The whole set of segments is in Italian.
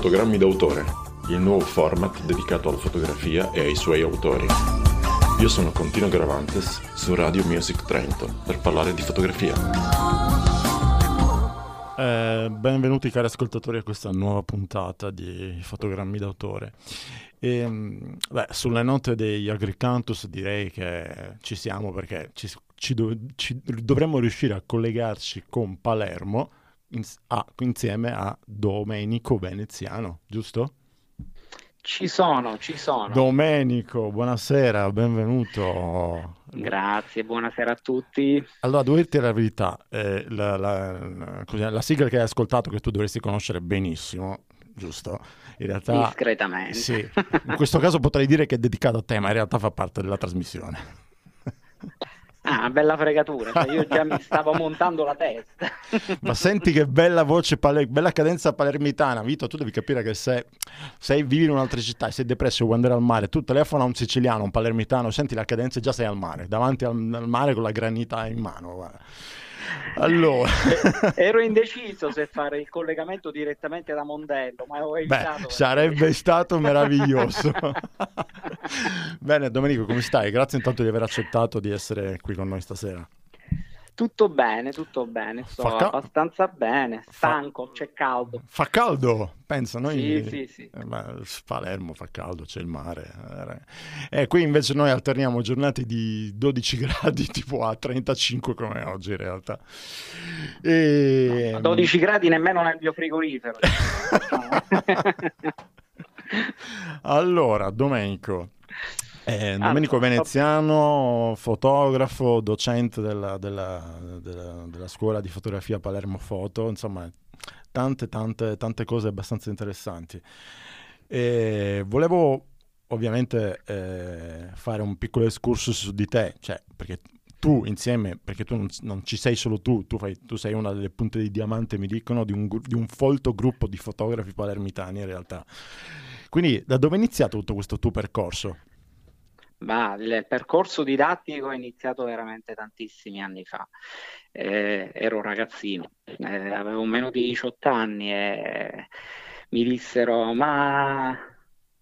Fotogrammi d'autore, il nuovo format dedicato alla fotografia e ai suoi autori. Io sono Contino Gravantes su Radio Music Trento per parlare di fotografia. Eh, benvenuti cari ascoltatori a questa nuova puntata di Fotogrammi d'autore. E, mm, beh, sulle note degli Agricantus direi che ci siamo perché ci, ci, do, ci dovremmo riuscire a collegarci con Palermo in, a, insieme a Domenico Veneziano, giusto? Ci sono, ci sono. Domenico, buonasera, benvenuto. Grazie, buonasera a tutti. Allora, devo dirti la verità, eh, la, la, la, la, sigla che hai ascoltato, che tu dovresti conoscere benissimo, giusto? In realtà... Discretamente. Sì, in questo caso potrei dire che è dedicato a te, ma in realtà fa parte della trasmissione. Ah, bella fregatura, cioè io già mi stavo montando la testa. Ma senti che bella voce, bella cadenza palermitana. Vito, tu devi capire che se, se vivi in un'altra città e sei depresso vuoi andare al mare, tu telefona a un siciliano, un palermitano, senti la cadenza e già sei al mare, davanti al, al mare con la granita in mano. Guarda. Allora. Ero indeciso se fare il collegamento direttamente da Mondello, ma ho evitato. Beh, sarebbe stato meraviglioso. Bene, Domenico, come stai? Grazie intanto di aver accettato di essere qui con noi stasera. Tutto bene, tutto bene, sto ca- abbastanza bene, stanco, fa... c'è caldo. Fa caldo? Pensa, noi... Sì, sì, sì. Eh, Palermo fa caldo, c'è il mare. E eh, qui invece noi alterniamo giornate di 12 gradi tipo a 35 come oggi in realtà. E... No, 12 gradi nemmeno nel mio frigorifero. allora, Domenico, eh, Domenico Veneziano, fotografo, docente della, della, della, della, scuola di fotografia Palermo Foto, insomma, tante, tante, tante cose abbastanza interessanti. E volevo ovviamente eh, fare un piccolo excursus su di te, cioè, perché tu insieme, perché tu non, non ci sei solo tu, tu, fai, tu, sei una delle punte di diamante, mi dicono, di un, di un folto gruppo di fotografi palermitani in realtà. Quindi da dove è iniziato tutto questo tuo percorso? Ma il percorso didattico è iniziato veramente tantissimi anni fa. Eh, ero un ragazzino, eh, avevo meno di 18 anni e mi dissero: Ma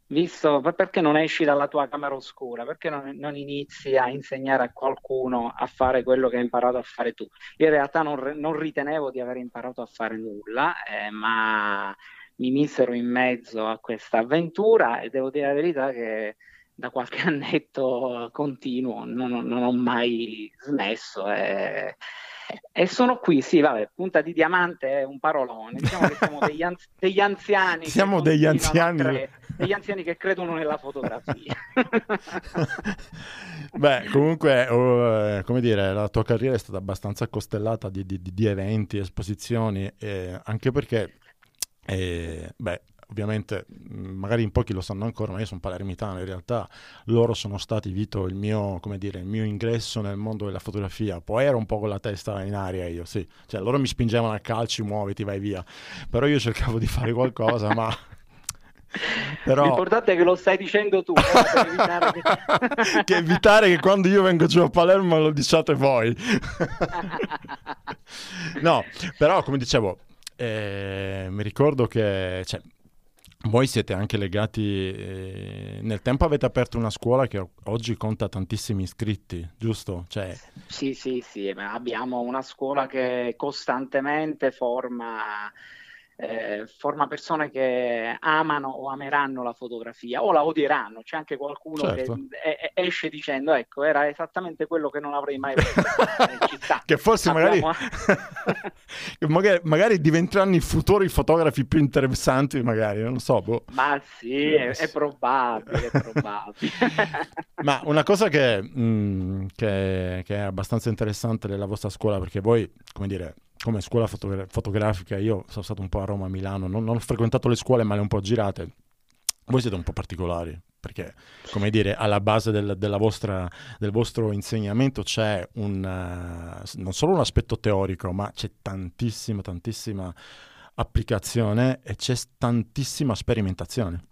visto perché non esci dalla tua camera oscura? Perché non, non, inizi a insegnare a qualcuno a fare quello che hai imparato a fare tu? in realtà non, non ritenevo di aver imparato a fare nulla, eh, ma mi misero in mezzo a questa avventura e devo dire la verità che da qualche annetto continuo, non, non ho mai smesso. E, e, sono qui, sì, vabbè, punta di diamante è un parolone, diciamo che siamo degli, anzi- degli anziani. Siamo degli anziani. Cre- degli anziani che credono nella fotografia. Beh, comunque, oh, come dire, la tua carriera è stata abbastanza costellata di, di, di eventi, esposizioni, eh, anche perché, eh, beh, ovviamente mm, magari in pochi lo sanno ancora, ma io sono palermitano, in realtà. Loro sono stati, Vito, il mio, dire, il mio, ingresso nel mondo della fotografia, poi ero un po' con la testa in aria io, sì, cioè loro mi spingevano a calci, muoviti, vai via, però io cercavo di fare qualcosa, ma... Però... L'importante è che lo stai dicendo tu, per evitare che... che evitare che quando io vengo giù a Palermo lo diciate voi. no, però come dicevo, eh, mi ricordo che cioè, voi siete anche legati, eh, nel tempo avete aperto una scuola che oggi conta tantissimi iscritti, giusto? Cioè... Sì, sì, sì, abbiamo una scuola che costantemente forma eh, forma persone che amano o ameranno la fotografia o la odieranno. C'è anche qualcuno certo. che esce dicendo: Ecco, era esattamente quello che non avrei mai visto. che forse magari... magari, magari, diventeranno i futuri fotografi più interessanti, magari, non so. Boh. Ma sì, è, è probabile, è probabile. Ma una cosa che, mh, mm, che, che è abbastanza interessante della vostra scuola, perché voi, come dire, come scuola fotogra- fotografica, io sono stato un po' a Roma, a Milano, non, non, ho frequentato le scuole ma le ho un po' girate. Voi siete un po' particolari perché, come dire, alla base del, vostra, del vostro insegnamento c'è un, uh, non solo un aspetto teorico, ma c'è tantissima, tantissima applicazione e c'è tantissima sperimentazione.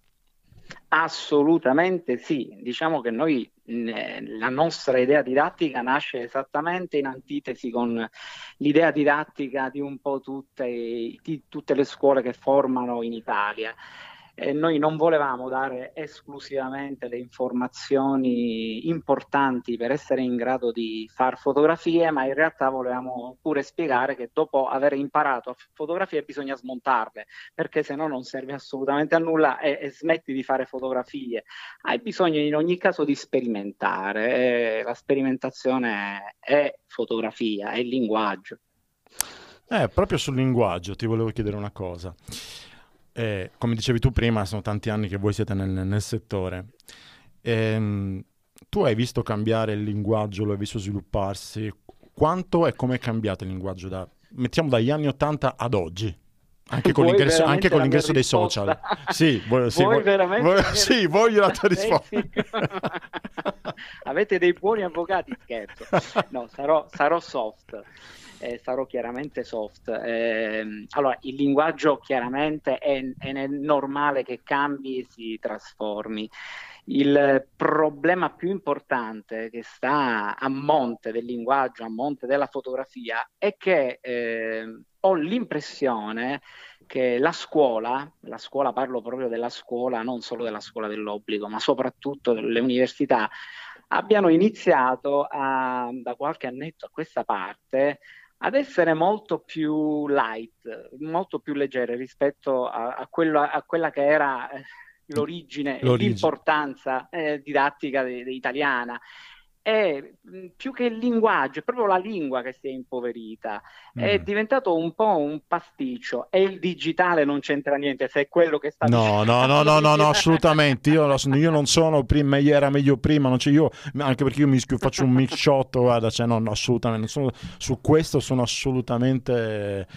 Assolutamente sì, diciamo che noi la nostra idea didattica nasce esattamente in antitesi con l'idea didattica di un po' tutte, di tutte le scuole che formano in Italia eh, noi non volevamo dare esclusivamente le informazioni importanti per essere in grado di fare fotografie, ma in realtà volevamo pure spiegare che dopo aver imparato a fotografie bisogna smontarle, perché se no non serve assolutamente a nulla e, e smetti di fare fotografie. Hai bisogno in ogni caso di sperimentare, eh, la sperimentazione è fotografia, è linguaggio. Eh, proprio sul linguaggio ti volevo chiedere una cosa. Eh, come dicevi tu prima, sono tanti anni che voi siete nel, nel settore. Ehm, tu hai visto cambiare il linguaggio, lo hai visto svilupparsi. Quanto e come è cambiato il linguaggio da, mettiamo dagli anni 80 ad oggi? Anche con, l'ingresso, anche con l'ingresso dei social. Sì, voglio, sì, vuoi voglio, sì, voglio la tua risposta. Avete dei buoni avvocati, scherzo. No, sarò, sarò soft eh, sarò chiaramente soft. Eh, allora, il linguaggio chiaramente è, è normale che cambi e si trasformi. Il problema più importante che sta a monte del linguaggio, a monte della fotografia, è che eh, ho l'impressione che la scuola, la scuola parlo proprio della scuola, non solo della scuola dell'obbligo, ma soprattutto delle università, abbiano iniziato a, da qualche annetto a questa parte ad essere molto più light, molto più leggere rispetto a, a, quello, a quella che era eh, l'origine, l'origine. l'importanza eh, didattica de, de italiana è più che il linguaggio, è proprio la lingua che si è impoverita, mm. è diventato un po' un pasticcio e il digitale non c'entra niente, se è quello che sta No, no, no, no, no, no, assolutamente, io, io, non sono prima, era meglio prima, non io, anche perché io mischio, faccio un mix shot, guarda, cioè no, no assolutamente, sono, su questo sono assolutamente...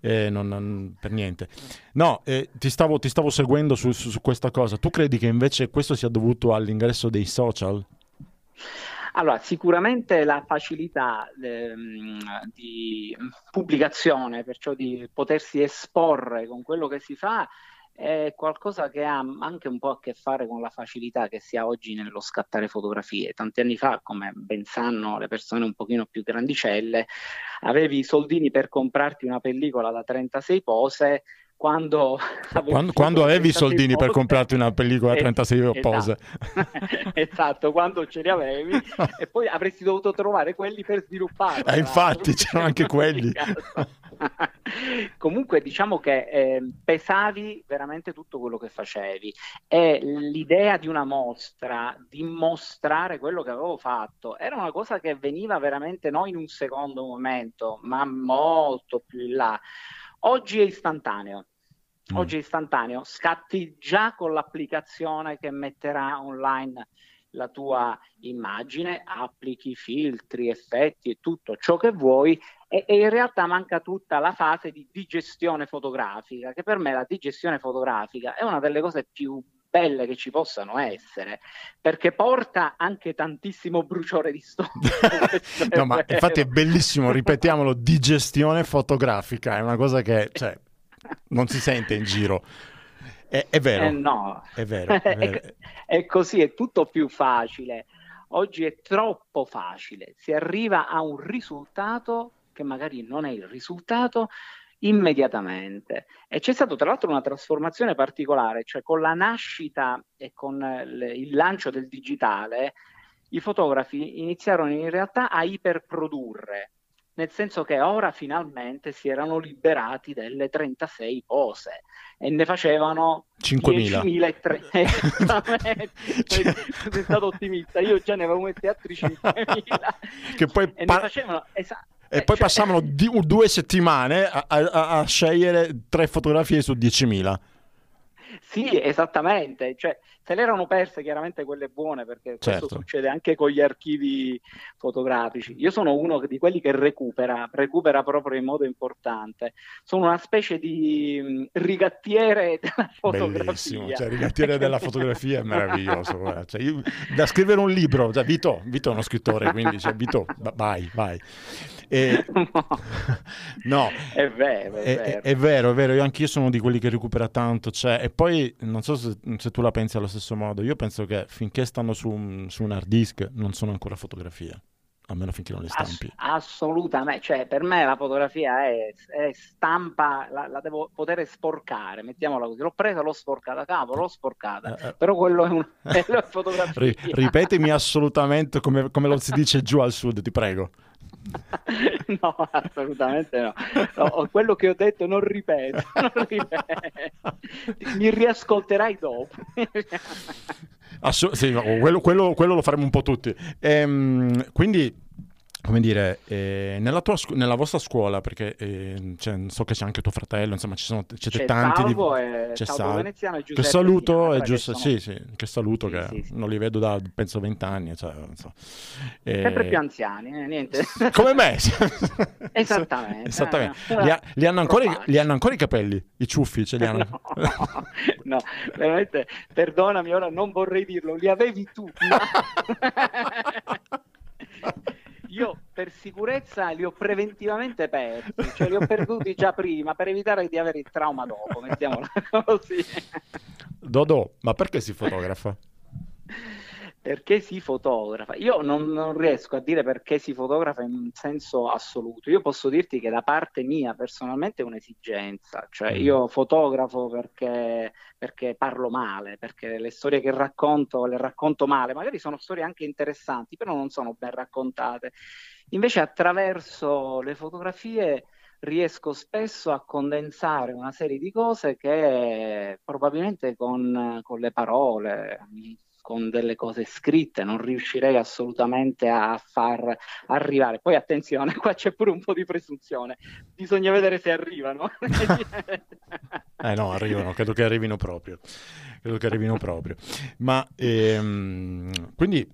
Eh, non, non, per niente. No, eh, ti, stavo, ti, stavo, seguendo su, su, su, questa cosa. Tu credi che invece questo sia dovuto all'ingresso dei social? Allora, sicuramente la facilità ehm, di pubblicazione, perciò di potersi esporre con quello che si fa, è qualcosa che ha anche un po' a che fare con la facilità che si ha oggi nello scattare fotografie. Tanti anni fa, come ben sanno le persone un pochino più grandicelle, avevi i soldini per comprarti una pellicola da 36 pose quando, quando, quando avevi i soldini pose, per comprarti una pellicola a 36 esatto, pose. esatto, quando ce li avevi e poi avresti dovuto trovare quelli per sviluppare. Eh, infatti c'erano anche quelli. Comunque diciamo che eh, pesavi veramente tutto quello che facevi e l'idea di una mostra, di mostrare quello che avevo fatto, era una cosa che veniva veramente non in un secondo momento, ma molto più in là. Oggi è istantaneo. Mm. Oggi è istantaneo, scatti già con l'applicazione che metterà online la tua immagine, applichi filtri, effetti e tutto ciò che vuoi e, e, in realtà manca tutta la fase di digestione fotografica, che per me la digestione fotografica è una delle cose più belle che ci possano essere, perché porta anche tantissimo bruciore di stomaco. no, ma infatti è bellissimo, ripetiamolo, digestione fotografica, è una cosa che cioè, non si sente in giro. È, è vero. Eh no. È vero. È, vero. è, è così, è tutto più facile. Oggi è troppo facile, si arriva a un risultato che magari non è il risultato, immediatamente. E c'è stata tra l'altro una trasformazione particolare, cioè con la nascita e con il lancio del digitale, i fotografi iniziarono in realtà a iperprodurre, nel senso che ora finalmente si erano liberati delle 36 pose e ne facevano 5.000. Sei stato ottimista, io già ne avevo messi altri 5.000. Che poi e pa- ne facevano, esatto e poi cioè... passavano di, due settimane a, a, a, scegliere tre fotografie su 10.000. Sì, esattamente. Cioè, se le erano perse chiaramente quelle buone, perché certo. questo succede anche con gli archivi fotografici. Io sono uno di quelli che recupera, recupera proprio in modo importante. Sono una specie di mm, rigattiere della fotografia. Bellissimo, cioè, rigattiere della fotografia è meraviglioso. Cioè, io, da scrivere un libro, cioè, Vito, Vito è uno scrittore, quindi cioè, Vito, vai, vai. E... no, è vero, è, è, vero. È, vero, è vero, io anch'io sono di quelli che recupera tanto, cioè, e poi non so se, se tu la pensi allo stesso stesso modo. Io penso che finché stanno su, su un hard disk non sono ancora fotografie almeno finché non le stampi. Ass- assolutamente, cioè per me la fotografia è, è stampa, la, la, devo poter sporcare, mettiamola così. L'ho presa, l'ho sporcata, capo, l'ho sporcata, eh, eh. però quello è, un, è la fotografia. Ri- ripetimi assolutamente come, come lo si dice giù al sud, ti prego. no, assolutamente no. no. Quello che ho detto non ripeto, non ripeto. mi riascolterai dopo. Assu- sì, quello, quello, quello, lo faremo un po' tutti. Ehm, quindi come dire, eh, nella, tua, nella, vostra scuola, perché eh, cioè, so che c'è anche tuo fratello, insomma, ci sono, siete c'è tanti. Salvo di... e, c'è Salvo Veneziano e Che saluto, è giusto, sono... sì, sì, che saluto, sì, che sì, sì. non li vedo da penso vent'anni. Cioè, so. e... Sempre più anziani, eh, niente. Come me. Esattamente. Esattamente. Li, ha, li, hanno ancora, li, hanno ancora, i capelli, i ciuffi, ce li hanno. no, no, veramente, perdonami, ora non vorrei dirlo, li avevi tu. Io per sicurezza li ho preventivamente persi, cioè li ho perduti già prima per evitare di avere il trauma dopo, mettiamola così. Dodò, ma perché si fotografa? perché si fotografa. Io non, non, riesco a dire perché si fotografa in senso assoluto. Io posso dirti che da parte mia personalmente è un'esigenza, cioè mm. io fotografo perché, perché, parlo male, perché le storie che racconto le racconto male, magari sono storie anche interessanti, però non sono ben raccontate. Invece attraverso le fotografie riesco spesso a condensare una serie di cose che probabilmente con, con le parole, con delle cose scritte, non riuscirei assolutamente a far arrivare. Poi attenzione, qua c'è pure un po' di presunzione, bisogna vedere se arrivano. eh no, arrivano, credo che arrivino proprio. Credo che arrivino proprio. Ma ehm, quindi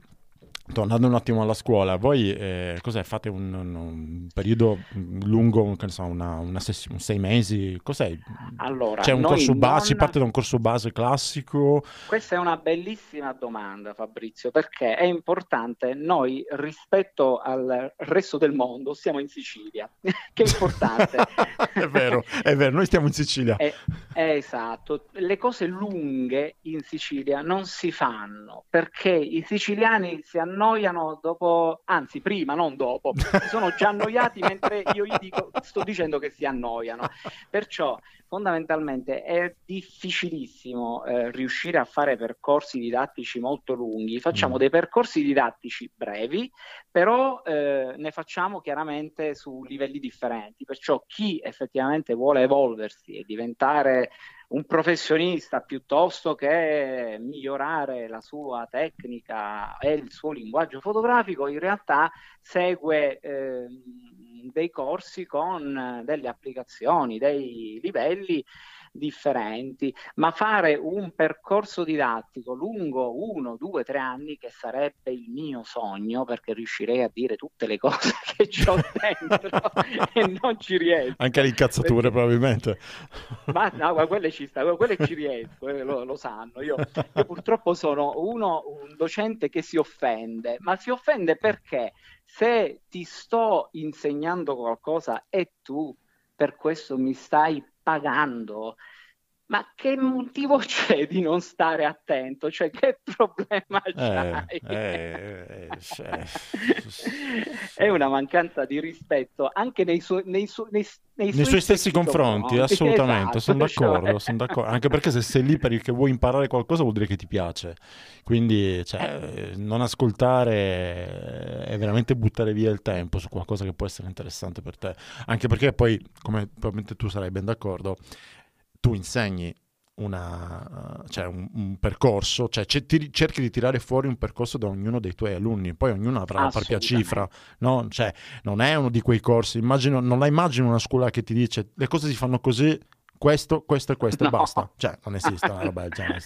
Tornando un attimo alla scuola, voi eh, cos'è? Fate un, un, un, periodo lungo, che ne so, una, una sessione, sei mesi? Cos'è? Allora, C'è un corso base, non... si parte da un corso base classico? Questa è una bellissima domanda, Fabrizio, perché è importante. Noi, rispetto al resto del mondo, siamo in Sicilia, che è importante. è vero, è vero, noi stiamo in Sicilia. È, è esatto. Le cose lunghe in Sicilia non si fanno, perché i siciliani si hanno annoiano dopo, anzi prima, non dopo, si sono già annoiati mentre io gli dico, sto dicendo che si annoiano. Perciò fondamentalmente è difficilissimo eh, riuscire a fare percorsi didattici molto lunghi. Facciamo mm. dei percorsi didattici brevi, però eh, ne facciamo chiaramente su livelli differenti. Perciò chi effettivamente vuole evolversi e diventare un professionista piuttosto che migliorare la sua tecnica e il suo linguaggio fotografico, in realtà segue eh, dei corsi con delle applicazioni, dei livelli differenti, ma fare un percorso didattico lungo uno, due, tre anni, che sarebbe il mio sogno, perché riuscirei a dire tutte le cose che ho dentro e non ci riesco. Anche le incazzature, perché... probabilmente. Ma no, quelle ci sta, quelle ci riesco, eh, lo, lo, sanno. Io, io purtroppo sono uno, un docente che si offende, ma si offende perché se ti sto insegnando qualcosa e tu per questo mi stai pagando. Ma che motivo c'è di non stare attento? Cioè, che problema eh, c'hai? Eh, eh, cioè... È una mancanza di rispetto anche nei, su- nei, su- nei, nei, nei suoi stessi confronti, confronti. assolutamente, esatto, sono, d'accordo, cioè... sono d'accordo, Anche perché se sei lì perché vuoi imparare qualcosa vuol dire che ti piace. Quindi cioè, eh. non ascoltare è veramente buttare via il tempo su qualcosa che può essere interessante per te. Anche perché poi, come probabilmente tu sarai ben d'accordo, tu insegni una, cioè un, un, percorso, cioè ti, cerchi di tirare fuori un percorso da ognuno dei tuoi alunni, poi ognuno avrà la propria cifra, no? Cioè, non è uno di quei corsi, immagino, non la immagino una scuola che ti dice le cose si fanno così, questo, questo e questo no. e basta. Cioè, non esiste una roba del genere.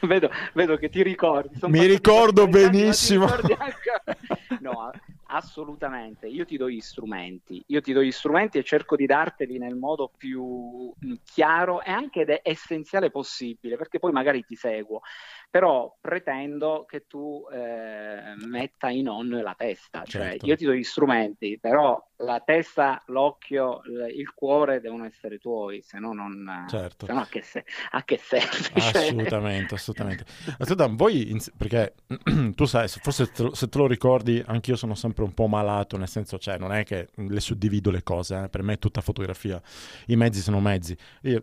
vedo, vedo, che ti ricordi. Mi ricordo benissimo. Anni, anche... no, assolutamente. Io ti do gli strumenti. Io ti do gli strumenti e cerco di darteli nel modo più chiaro e anche essenziale possibile, perché poi magari ti seguo. Però pretendo che tu eh, metta in on la testa, cioè certo. io ti do gli strumenti, però la testa, l'occhio, il cuore devono essere tuoi, se no non... Certo. Se no a che, se... a che serve? Cioè assolutamente, assolutamente. Aspetta, voi, perché tu sai, forse te lo, se te lo ricordi, anch'io sono sempre un po' malato, nel senso, cioè, non è che le suddivido le cose, eh? per me è tutta fotografia, i mezzi sono mezzi. Io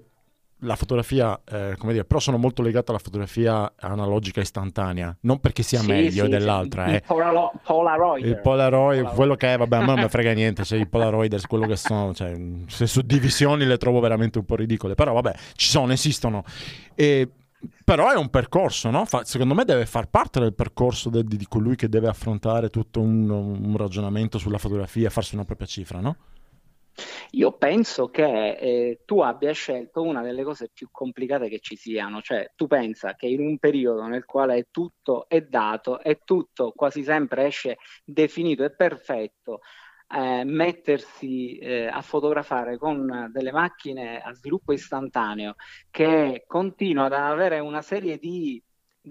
la fotografia, eh, come dire, però sono molto legato alla fotografia analogica istantanea, non perché sia sì, meglio sì, dell'altra. Sì. Eh. Il Polaro- Polaroid. Il Polaroid, Polaroid, quello che è, vabbè, a me non mi frega niente, cioè i Polaroid, quello che sono, cioè, se suddivisioni le trovo veramente un po' ridicole, però vabbè, ci sono, esistono. E, però è un percorso, no? Fa, secondo me deve far parte del percorso de, di, di colui che deve affrontare tutto un, un ragionamento sulla fotografia, farsi una propria cifra, no? Io penso che eh, tu abbia scelto una delle cose più complicate che ci siano, cioè tu pensa che in un periodo nel quale tutto è dato e tutto quasi sempre esce definito e perfetto, eh, mettersi eh, a fotografare con delle macchine a sviluppo istantaneo che continuano ad avere una serie di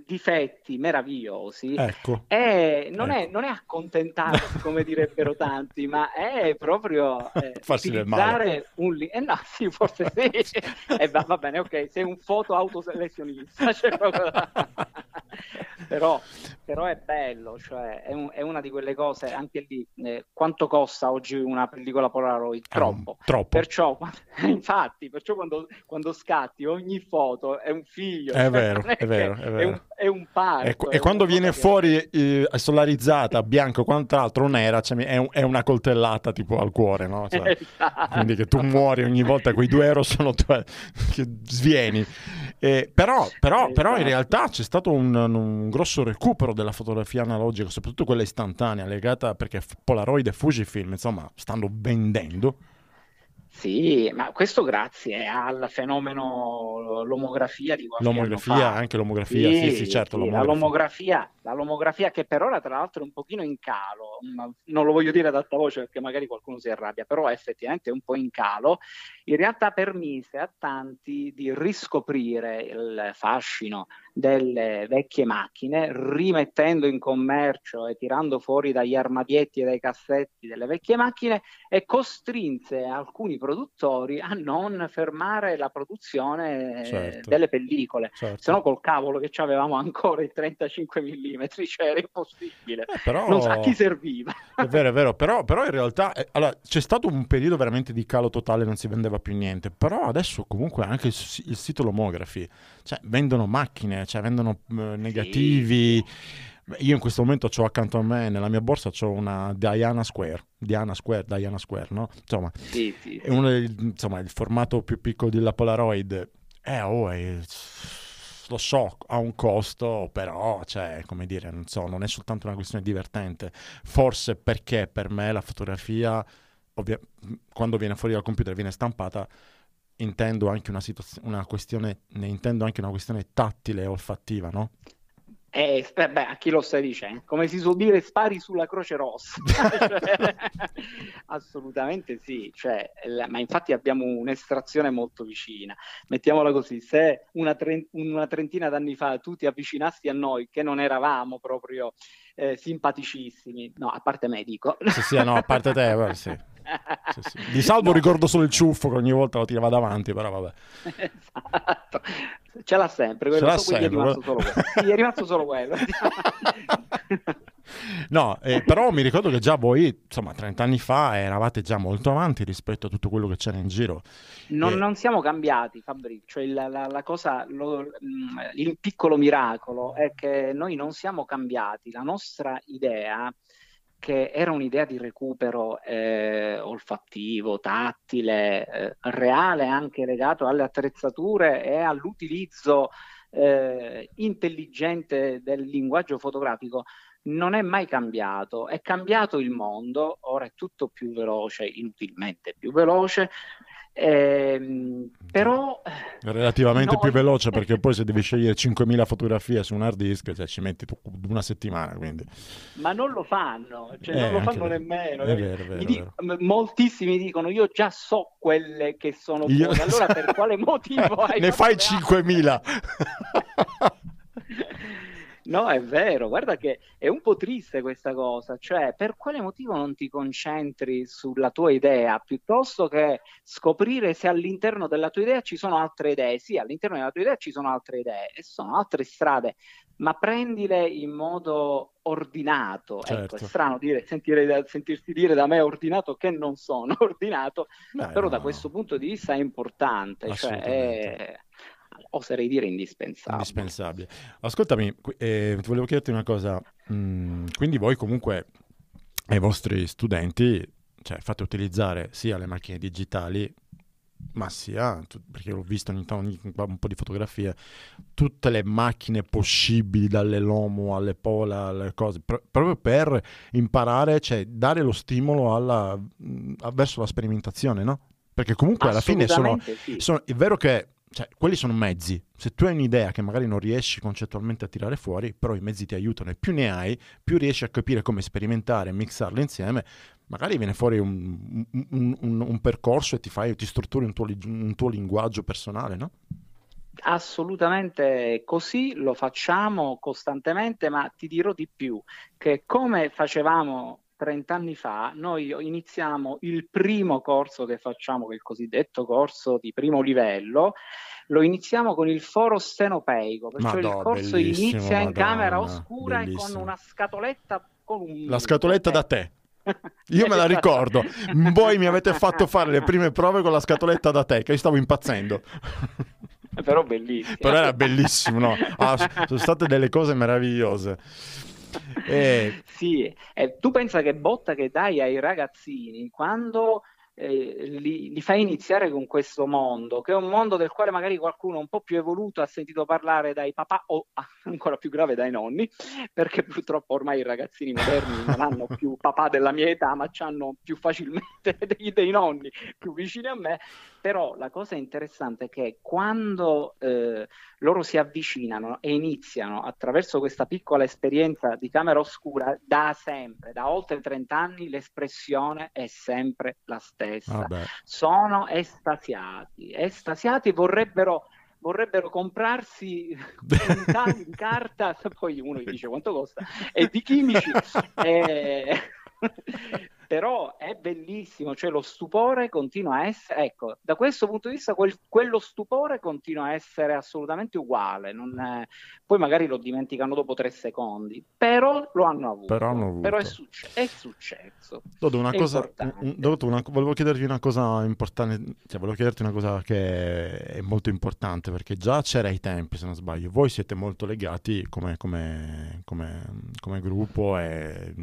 difetti meravigliosi ecco. e non, ecco. È, non è accontentarsi come direbbero tanti ma è proprio eh, utilizzare un eh no sì forse sì eh, va, va, bene ok sei un foto autoselezionista cioè proprio... però, però, è bello cioè è, un, è, una di quelle cose anche lì eh, quanto costa oggi una pellicola Polaroid troppo, um, troppo. perciò infatti perciò quando, quando, scatti ogni foto è un figlio è cioè, vero è, vero, è, vero. È un parco. E, e quando viene fuori eh, solarizzata, bianco e quant'altro, nera, cioè, è, un, è, una coltellata tipo al cuore, no? Cioè, esatto. Quindi che tu muori ogni volta, quei due euro sono tue, che svieni. Eh, però, però, però, in esatto. realtà c'è stato un, un, grosso recupero della fotografia analogica, soprattutto quella istantanea, legata perché Polaroid e Fujifilm, insomma, stanno vendendo. Sì, ma questo grazie al fenomeno l'omografia di qualche L'omografia, anche l'omografia, sì, sì, sì certo. Sì, l'omografia. La, lomografia, la lomografia che per ora tra l'altro è un pochino in calo, non lo voglio dire ad alta voce perché magari qualcuno si arrabbia, però effettivamente è un po' in calo, in realtà permise a tanti di riscoprire il fascino delle vecchie macchine, rimettendo in commercio e tirando fuori dagli armadietti e dai cassetti delle vecchie macchine e costrinse alcuni produttori a non fermare la produzione certo. delle pellicole. Certo. Se no col cavolo che avevamo ancora i 35 mm, cioè era impossibile. Eh, però... Non sa chi serviva. È vero, è vero, però, però in realtà eh, allora, c'è stato un periodo veramente di calo totale, non si vendeva più niente, però adesso comunque anche il, il sito Lomografi, cioè vendono macchine, cioè vendono uh, negativi. Sì. Io in questo momento ho accanto a me, nella mia borsa, ho una Diana Square, Diana Square, Diana Square, no? Insomma, sì, sì. è uno dei, insomma, il formato più piccolo della Polaroid. Eh, oh, è lo so, ha un costo, però, cioè, come dire, non so, non è soltanto una questione divertente. Forse perché per me la fotografia, ovvia- quando viene fuori dal computer, viene stampata, intendo anche una, situaz- una questione, ne intendo anche una questione tattile e olfattiva, no? Eh, beh, a chi lo stai dicendo? Come si suol dire, spari sulla Croce Rossa. cioè, assolutamente sì, cioè, la, ma infatti abbiamo un'estrazione molto vicina. Mettiamola così, se una, tre, una, trentina d'anni fa tu ti avvicinassi a noi, che non eravamo proprio eh, simpaticissimi, no, a parte medico. Sì, sì, no, a parte te, beh, sì. Sì, sì. Di salvo no. ricordo solo il ciuffo che ogni volta lo tirava davanti, però vabbè. Esatto. Ce l'ha sempre, quello, Ce l'ha sempre. È, rimasto solo quello. È rimasto solo quello. no, eh, però mi ricordo che già voi, insomma, 30 anni fa eravate già molto avanti rispetto a tutto quello che c'era in giro. Non, e... non siamo cambiati, Fabrizio. Cioè, la, la, la cosa, lo, mm, il piccolo miracolo è che noi non siamo cambiati. La nostra idea che era un'idea di recupero eh, olfattivo, tattile, eh, reale anche legato alle attrezzature e all'utilizzo eh, intelligente del linguaggio fotografico, non è mai cambiato. È cambiato il mondo, ora è tutto più veloce, inutilmente più veloce, eh, però relativamente no, più veloce perché poi se devi scegliere 5.000 fotografie su un hard disk cioè, ci metti una settimana quindi. ma non lo fanno cioè, eh, non lo fanno nemmeno è vero, è vero, dico, moltissimi dicono io già so quelle che sono io... allora per quale motivo ne fai 5.000 No, è vero, guarda che è un po' triste questa cosa, cioè per quale motivo non ti concentri sulla tua idea piuttosto che scoprire se all'interno della tua idea ci sono altre idee? Sì, all'interno della tua idea ci sono altre idee e sono altre strade, ma prendile in modo ordinato. Certo. Ecco, è certo. strano dire, sentire, sentirsi dire da me ordinato che non sono ordinato, Beh, però no. da questo punto di vista è importante, cioè è oserei dire indispensabile. Indispensabile. Ascoltami, eh, volevo chiederti una cosa. Mm, quindi voi comunque ai vostri studenti cioè, fate utilizzare sia le macchine digitali, ma sia, perché l'ho visto ogni tanto un po' di fotografie, tutte le macchine possibili, dalle Lomo alle Pola, alle cose, pr- proprio per imparare, cioè dare lo stimolo alla, mm, verso la sperimentazione, no? Perché comunque alla fine sono, sì. sono, è vero che cioè, quelli sono mezzi. Se tu hai un'idea che magari non riesci concettualmente a tirare fuori, però i mezzi ti aiutano e più ne hai, più riesci a capire come sperimentare e mixarle insieme. Magari viene fuori un, un, un, un percorso e ti, fai, ti strutturi tuo, un tuo linguaggio personale, no? Assolutamente così, lo facciamo costantemente, ma ti dirò di più, che come facevamo 30 anni fa noi iniziamo il primo corso che facciamo, che è il cosiddetto corso di primo livello, lo iniziamo con il foro stenopeico, perciò Madò, il corso inizia in Madonna, camera oscura bellissimo. e con una scatoletta con un... La scatoletta da te. Io me la ricordo, voi mi avete fatto fare le prime prove con la scatoletta da te, che io stavo impazzendo. Però bellissimo. Però era bellissimo, no? Ah, sono state delle cose meravigliose. Eh... Sì, eh, tu pensa che botta che dai ai ragazzini quando eh, li, li, fai iniziare con questo mondo, che è un mondo del quale magari qualcuno un po' più evoluto ha sentito parlare dai papà o ancora più grave dai nonni, perché purtroppo ormai i ragazzini moderni non hanno più papà della mia età, ma hanno più facilmente dei, dei nonni più vicini a me. Però la cosa interessante è che quando eh, loro si avvicinano e iniziano attraverso questa piccola esperienza di camera oscura, da sempre, da oltre 30 anni, l'espressione è sempre la stessa. Ah Sono estasiati, estasiati vorrebbero vorrebbero comprarsi un taglio di carta, poi uno gli dice quanto costa, e di chimici. e... però è bellissimo, cioè lo stupore continua a essere, ecco, da questo punto di vista quel, quello stupore continua a essere assolutamente uguale, è, poi magari lo dimenticano dopo tre secondi, però lo hanno avuto, però, hanno avuto. però è, succe- è, successo. Dodo, una cosa, Dodo, una, volevo chiederti una cosa importante, cioè volevo chiederti una cosa che è molto importante, perché già c'era ai tempi, se non sbaglio, voi siete molto legati come, come, come, come gruppo e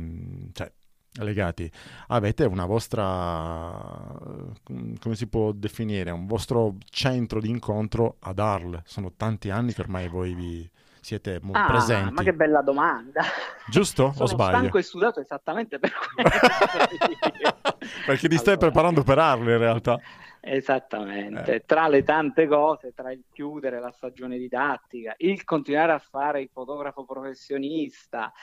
cioè, legati, avete una vostra, come si può definire, un vostro centro di incontro ad Arles. Sono tanti anni che ormai voi vi siete ah, presenti. Ma che bella domanda! Giusto Sono o sbaglio? stanco e studiato esattamente per quello. Perché ti stai preparando per Arles in realtà. Esattamente, eh. tra le tante cose, tra il chiudere la stagione didattica, il continuare a fare il fotografo professionista,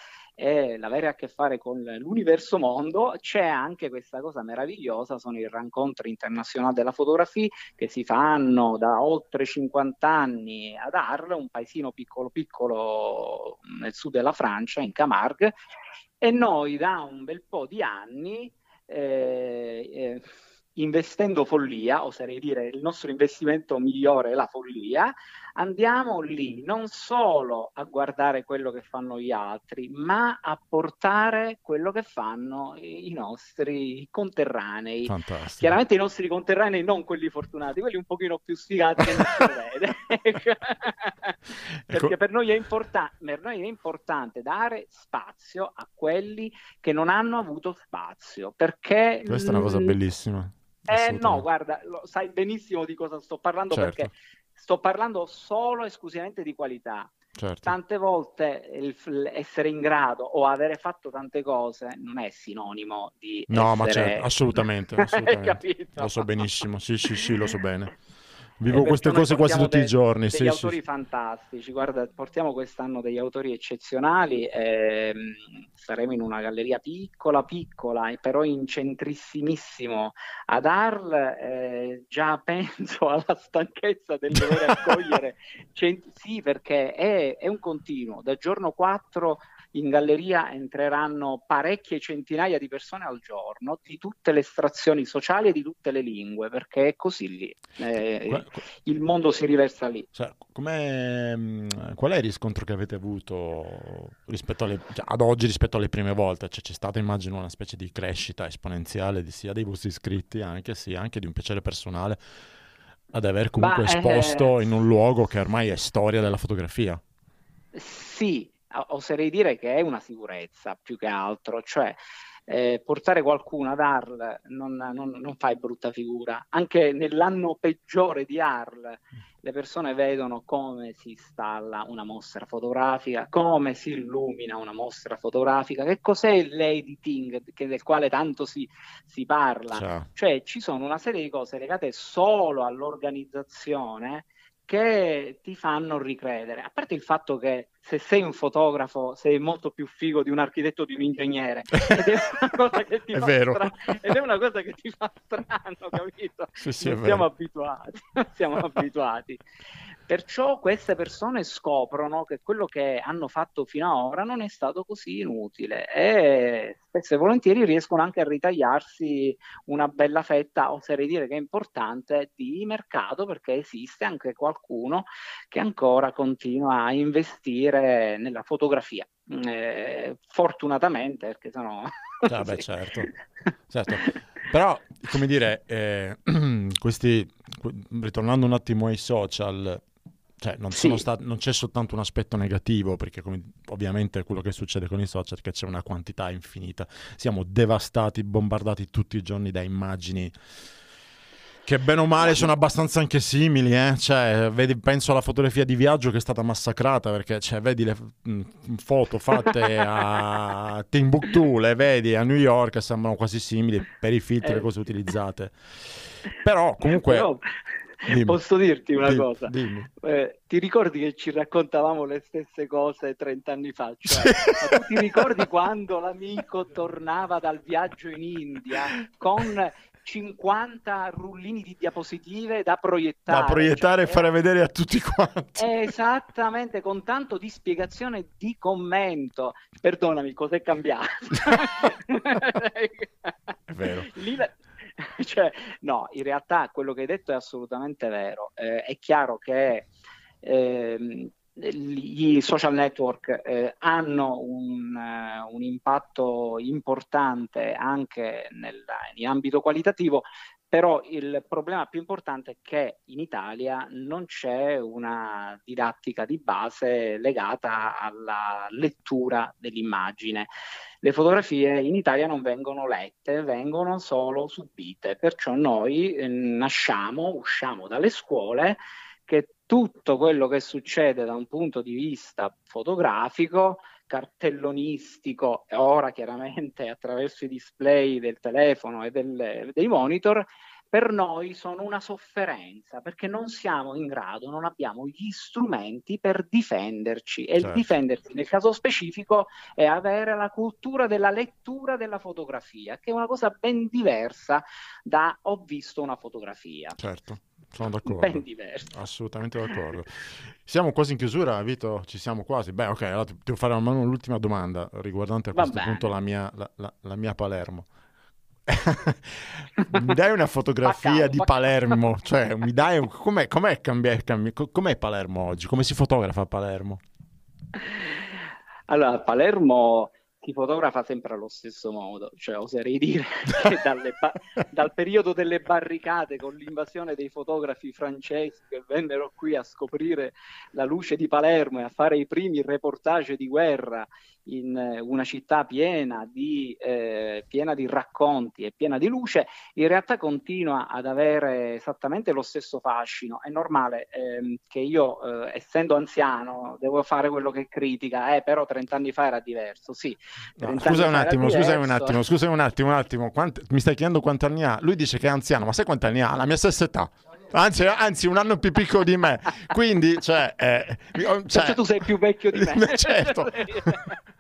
e l'avere a che fare con l'universo mondo, c'è anche questa cosa meravigliosa, sono i rincontri internazionali della fotografia che si fanno da oltre 50 anni ad Arles, un paesino piccolo piccolo nel sud della Francia, in Camargue, e noi da un bel po' di anni eh, eh, investendo follia, oserei dire il nostro investimento migliore è la follia, andiamo lì non solo a guardare quello che fanno gli altri, ma a portare quello che fanno i nostri conterranei. Fantastico. Chiaramente i nostri conterranei, non quelli fortunati, quelli un pochino più sfigati che non si vede. Perché ecco. per, noi importa- per noi è importante dare spazio a quelli che non hanno avuto spazio. Perché questa è una cosa bellissima. Eh no, guarda, lo, sai benissimo di cosa sto parlando certo. perché sto parlando solo e esclusivamente di qualità. Certo. Tante volte il, essere in grado o avere fatto tante cose non è sinonimo di No, essere... ma certo, assolutamente, assolutamente. lo so benissimo, sì, sì, sì, lo so bene. Vivo queste cose quasi tutti i giorni. Degli sì, autori sì. fantastici. Guarda, portiamo quest'anno degli autori eccezionali. Ehm, saremo in una galleria piccola, piccola, però in centrissimissimo ad Arl. Eh, già penso alla stanchezza del dover accogliere. cent- sì, perché è, è un continuo. Da giorno 4 in galleria entreranno parecchie centinaia di persone al giorno di tutte le estrazioni sociali e di tutte le lingue, perché è così lì. Eh, il mondo si riversa lì. Cioè, qual è il riscontro che avete avuto rispetto alle, cioè, ad oggi rispetto alle prime volte? Cioè, c'è stata, immagino, una specie di crescita esponenziale di, sia dei vostri iscritti, anche, sia anche di un piacere personale ad aver comunque bah, esposto eh... in un luogo che ormai è storia della fotografia. Sì, oserei dire che è una sicurezza più che altro, cioè eh, portare qualcuno ad Arl non, non, non, fai brutta figura. Anche nell'anno peggiore di Arl le persone vedono come si installa una mostra fotografica, come si illumina una mostra fotografica, che cos'è l'editing del quale tanto si, si parla. Ciao. Cioè ci sono una serie di cose legate solo all'organizzazione che ti fanno ricredere. A parte il fatto che se sei un fotografo sei molto più figo di un architetto o di un ingegnere. Ed è una cosa che ti, fa, stra- ed è una cosa che ti fa strano, capito? Sì, sì, siamo abituati, siamo abituati. Perciò queste persone scoprono che quello che hanno fatto fino ad ora non è stato così inutile e spesso e volentieri riescono anche a ritagliarsi una bella fetta, oserei dire che è importante, di mercato perché esiste anche qualcuno che ancora continua a investire nella fotografia. Eh, fortunatamente, perché sennò... Ah, beh, certo. certo. Però, come dire, eh, questi, ritornando un attimo ai social, cioè, non, sì. stati, non, c'è soltanto un aspetto negativo, perché come, ovviamente quello che succede con i social è che c'è una quantità infinita. Siamo devastati, bombardati tutti i giorni da immagini che bene o male sono abbastanza anche simili, eh? cioè, vedi, penso alla fotografia di viaggio che è stata massacrata, perché cioè, vedi le foto fatte a Timbuktu, le vedi a New York, sembrano quasi simili per i filtri e le eh. cose utilizzate. Però comunque... Però Dimmi. Posso dirti una dimmi, cosa? Dimmi. Eh, ti ricordi che ci raccontavamo le stesse cose 30 anni fa? Cioè, tu ti ricordi quando l'amico tornava dal viaggio in India con 50 rullini di diapositive da proiettare. Da proiettare cioè, e fare vedere a tutti quanti. Esattamente, con tanto di spiegazione e di commento. Perdonami, cos'è cambiato? È vero. Lì, cioè, no, in realtà quello che hai detto è assolutamente vero. Eh, è chiaro che eh, i social network eh, hanno un, uh, un, impatto importante anche in ambito qualitativo, però il problema più importante è che in Italia non c'è una didattica di base legata alla lettura dell'immagine. Le fotografie in Italia non vengono lette, vengono solo subite, perciò noi eh, nasciamo, usciamo dalle scuole che tutto quello che succede da un punto di vista fotografico cartellonistico e ora chiaramente attraverso i display del telefono e del, dei monitor, per noi sono una sofferenza perché non siamo in grado, non abbiamo gli strumenti per difenderci e certo. difendersi nel caso specifico è avere la cultura della lettura della fotografia, che è una cosa ben diversa da ho visto una fotografia. Certo. Sono d'accordo. Ben diverso. Assolutamente d'accordo. Siamo quasi in chiusura, Vito, ci siamo quasi. Beh, ok, allora ti devo fare l'ultima domanda riguardante a questo Va punto la mia, la, la, la mia Palermo. mi dai una fotografia di Palermo, cioè mi dai un... com'è, com'è. Cambi... com'è Palermo oggi? Come si fotografa a Palermo? Allora, Palermo si fotografa sempre allo stesso modo, cioè oserei dire che ba- dal periodo delle barricate con l'invasione dei fotografi francesi che vennero qui a scoprire la luce di Palermo e a fare i primi reportage di guerra in eh, una città piena di, eh, piena di, racconti e piena di luce, in realtà continua ad avere esattamente lo stesso fascino. È normale ehm, che io, eh, essendo anziano, devo fare quello che critica, eh, però 30 anni fa era diverso. Sì, no, scusa un attimo, scusa un attimo, scusa un attimo, un attimo. Quanti... mi stai chiedendo quanti anni ha? Lui dice che è anziano, ma sai quanti anni ha? La mia stessa età. Anzi, anzi, un anno più piccolo di me. Quindi, cioè... Eh, cioè... tu sei più vecchio di me. certo.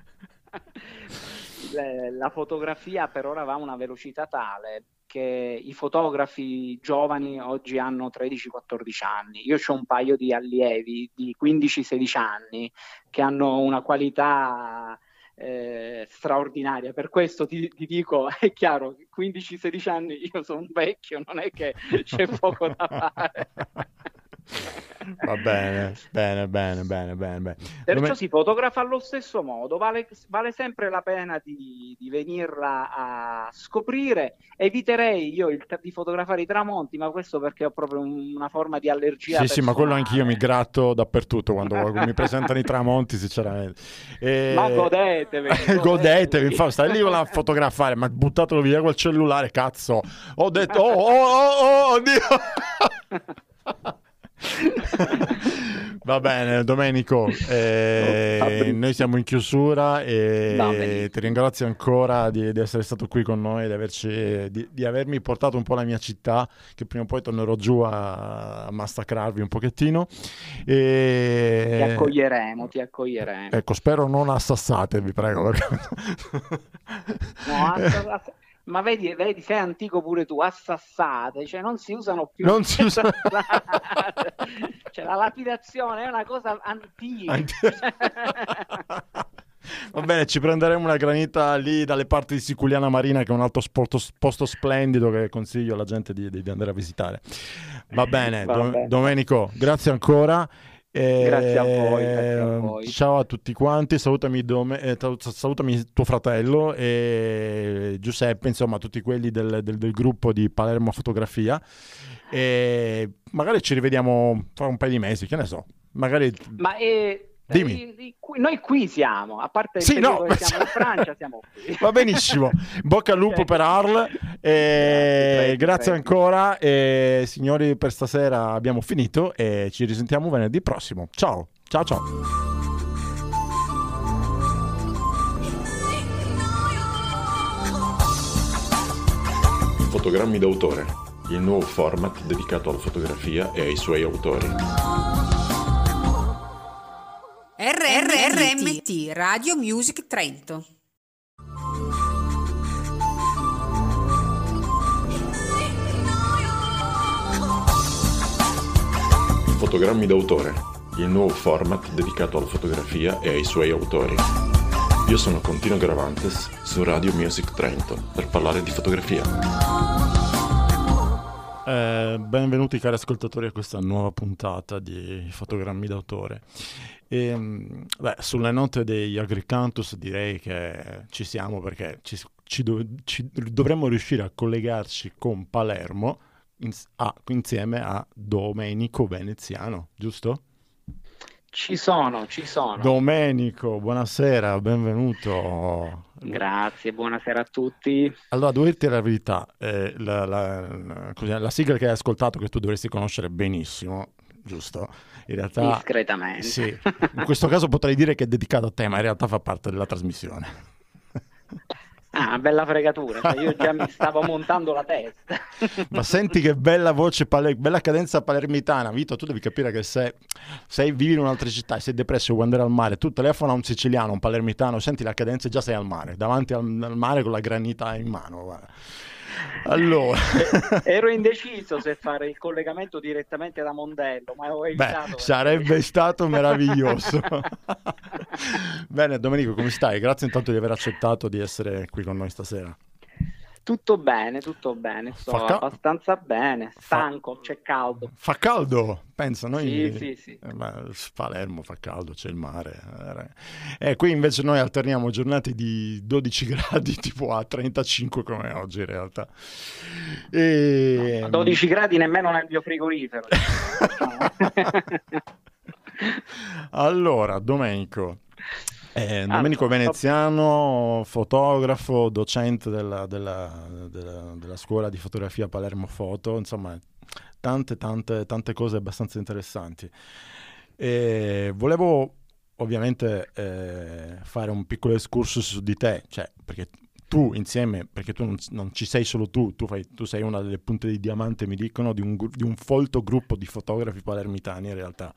la fotografia per ora va a una velocità tale che i fotografi giovani oggi hanno 13-14 anni. Io ho un paio di allievi di 15-16 anni che hanno una qualità eh, straordinaria. Per questo ti, ti, dico, è chiaro, 15-16 anni io sono vecchio, non è che c'è poco da fare. Va bene, bene, bene, bene, bene. Perciò Come... si fotografa allo stesso modo, vale, vale sempre la pena di, di, venirla a scoprire. Eviterei io il, di fotografare i tramonti, ma questo perché ho proprio una forma di allergia. Sì, personale. sì, ma quello anch'io mi gratto dappertutto quando mi presentano i tramonti, sinceramente. E... Ma godetevi. godetevi, godetevi. infatti, stai lì a fotografare, ma buttatelo via col cellulare, cazzo. Ho detto, oh, oh, oh, oh oddio. Va bene, Domenico, eh, noi siamo in chiusura e ti ringrazio ancora di, di, essere stato qui con noi, di, averci, di, di, avermi portato un po' alla mia città, che prima o poi tornerò giù a, a massacrarvi un pochettino. E... Ti accoglieremo, ti accoglieremo. Ecco, spero non assassate, vi prego. Perché... no, ass- ma vedi, vedi, sei antico pure tu, assassate, cioè non si usano più. Non si usano. cioè la lapidazione è una cosa antica. Va bene, ci prenderemo una granita lì dalle parti di Siculiana Marina, che è un altro sporto, posto splendido che consiglio alla gente di, di andare a visitare. Va bene, Va bene. Domenico, grazie ancora. Eh, grazie, a voi, grazie, a voi, Ciao a tutti quanti, salutami, Dome, eh, salutami tuo fratello e Giuseppe, insomma tutti quelli del, del, del gruppo di Palermo Fotografia. E magari ci rivediamo fra un paio di mesi, che ne so. Magari... Ma eh, Dimmi. Eh, noi qui siamo, a parte sì, no, che siamo in Francia, siamo qui. Va benissimo. Bocca al lupo per Arl. E grazie, grazie ancora. E, signori, per stasera abbiamo finito e ci risentiamo venerdì prossimo. Ciao, ciao, ciao. Fotogrammi d'autore, il nuovo format dedicato alla fotografia e ai suoi autori. RRMT Radio Music Trento. Fotogrammi d'autore, il nuovo format dedicato alla fotografia e ai suoi autori. Io sono Contino Gravantes su Radio Music Trento per parlare di fotografia. Eh, benvenuti cari ascoltatori a questa nuova puntata di Fotogrammi d'autore. E, ehm, beh, sulle note degli Agricantus direi che ci siamo perché ci, ci, do, ci dovremmo riuscire a collegarci con Palermo in, a, insieme a Domenico Veneziano, giusto? Ci sono, ci sono. Domenico, buonasera, benvenuto. Grazie, buonasera a tutti. Allora, devo dirti la verità, eh, la, la, la, la, sigla che hai ascoltato, che tu dovresti conoscere benissimo, giusto? In realtà, Discretamente. Sì, in questo caso potrei dire che è dedicato a te, ma in realtà fa parte della trasmissione. Ah, bella fregatura, cioè io già mi stavo montando la testa. Ma senti che bella voce, bella cadenza palermitana. Vito, tu devi capire che se, se vivi in un'altra città e sei depresso quando eri al mare, tu telefona a un siciliano, un palermitano, senti la cadenza e già sei al mare, davanti al, al mare con la granita in mano. Guarda. Allora. Ero indeciso se fare il collegamento direttamente da Mondello, ma ho evitato. Beh, sarebbe stato meraviglioso. Bene, Domenico, come stai? Grazie intanto di aver accettato di essere qui con noi stasera. Tutto bene, tutto bene, sto ca- abbastanza bene, stanco, fa... c'è caldo. Fa caldo? Pensa, noi... Sì, sì, sì. Eh, Palermo fa caldo, c'è il mare. E eh, qui invece noi alterniamo giornate di 12 gradi tipo a 35 come oggi in realtà. E... No, 12 gradi nemmeno nel mio frigorifero. allora, Domenico, eh, Domenico ah, Veneziano, fotografo, docente della, della, della, della, scuola di fotografia Palermo Foto, insomma, tante, tante, tante cose abbastanza interessanti. E volevo ovviamente eh, fare un piccolo excursus su di te, cioè, perché tu insieme, perché tu non, non ci sei solo tu, tu, fai, tu, sei una delle punte di diamante, mi dicono, di un, di un folto gruppo di fotografi palermitani in realtà.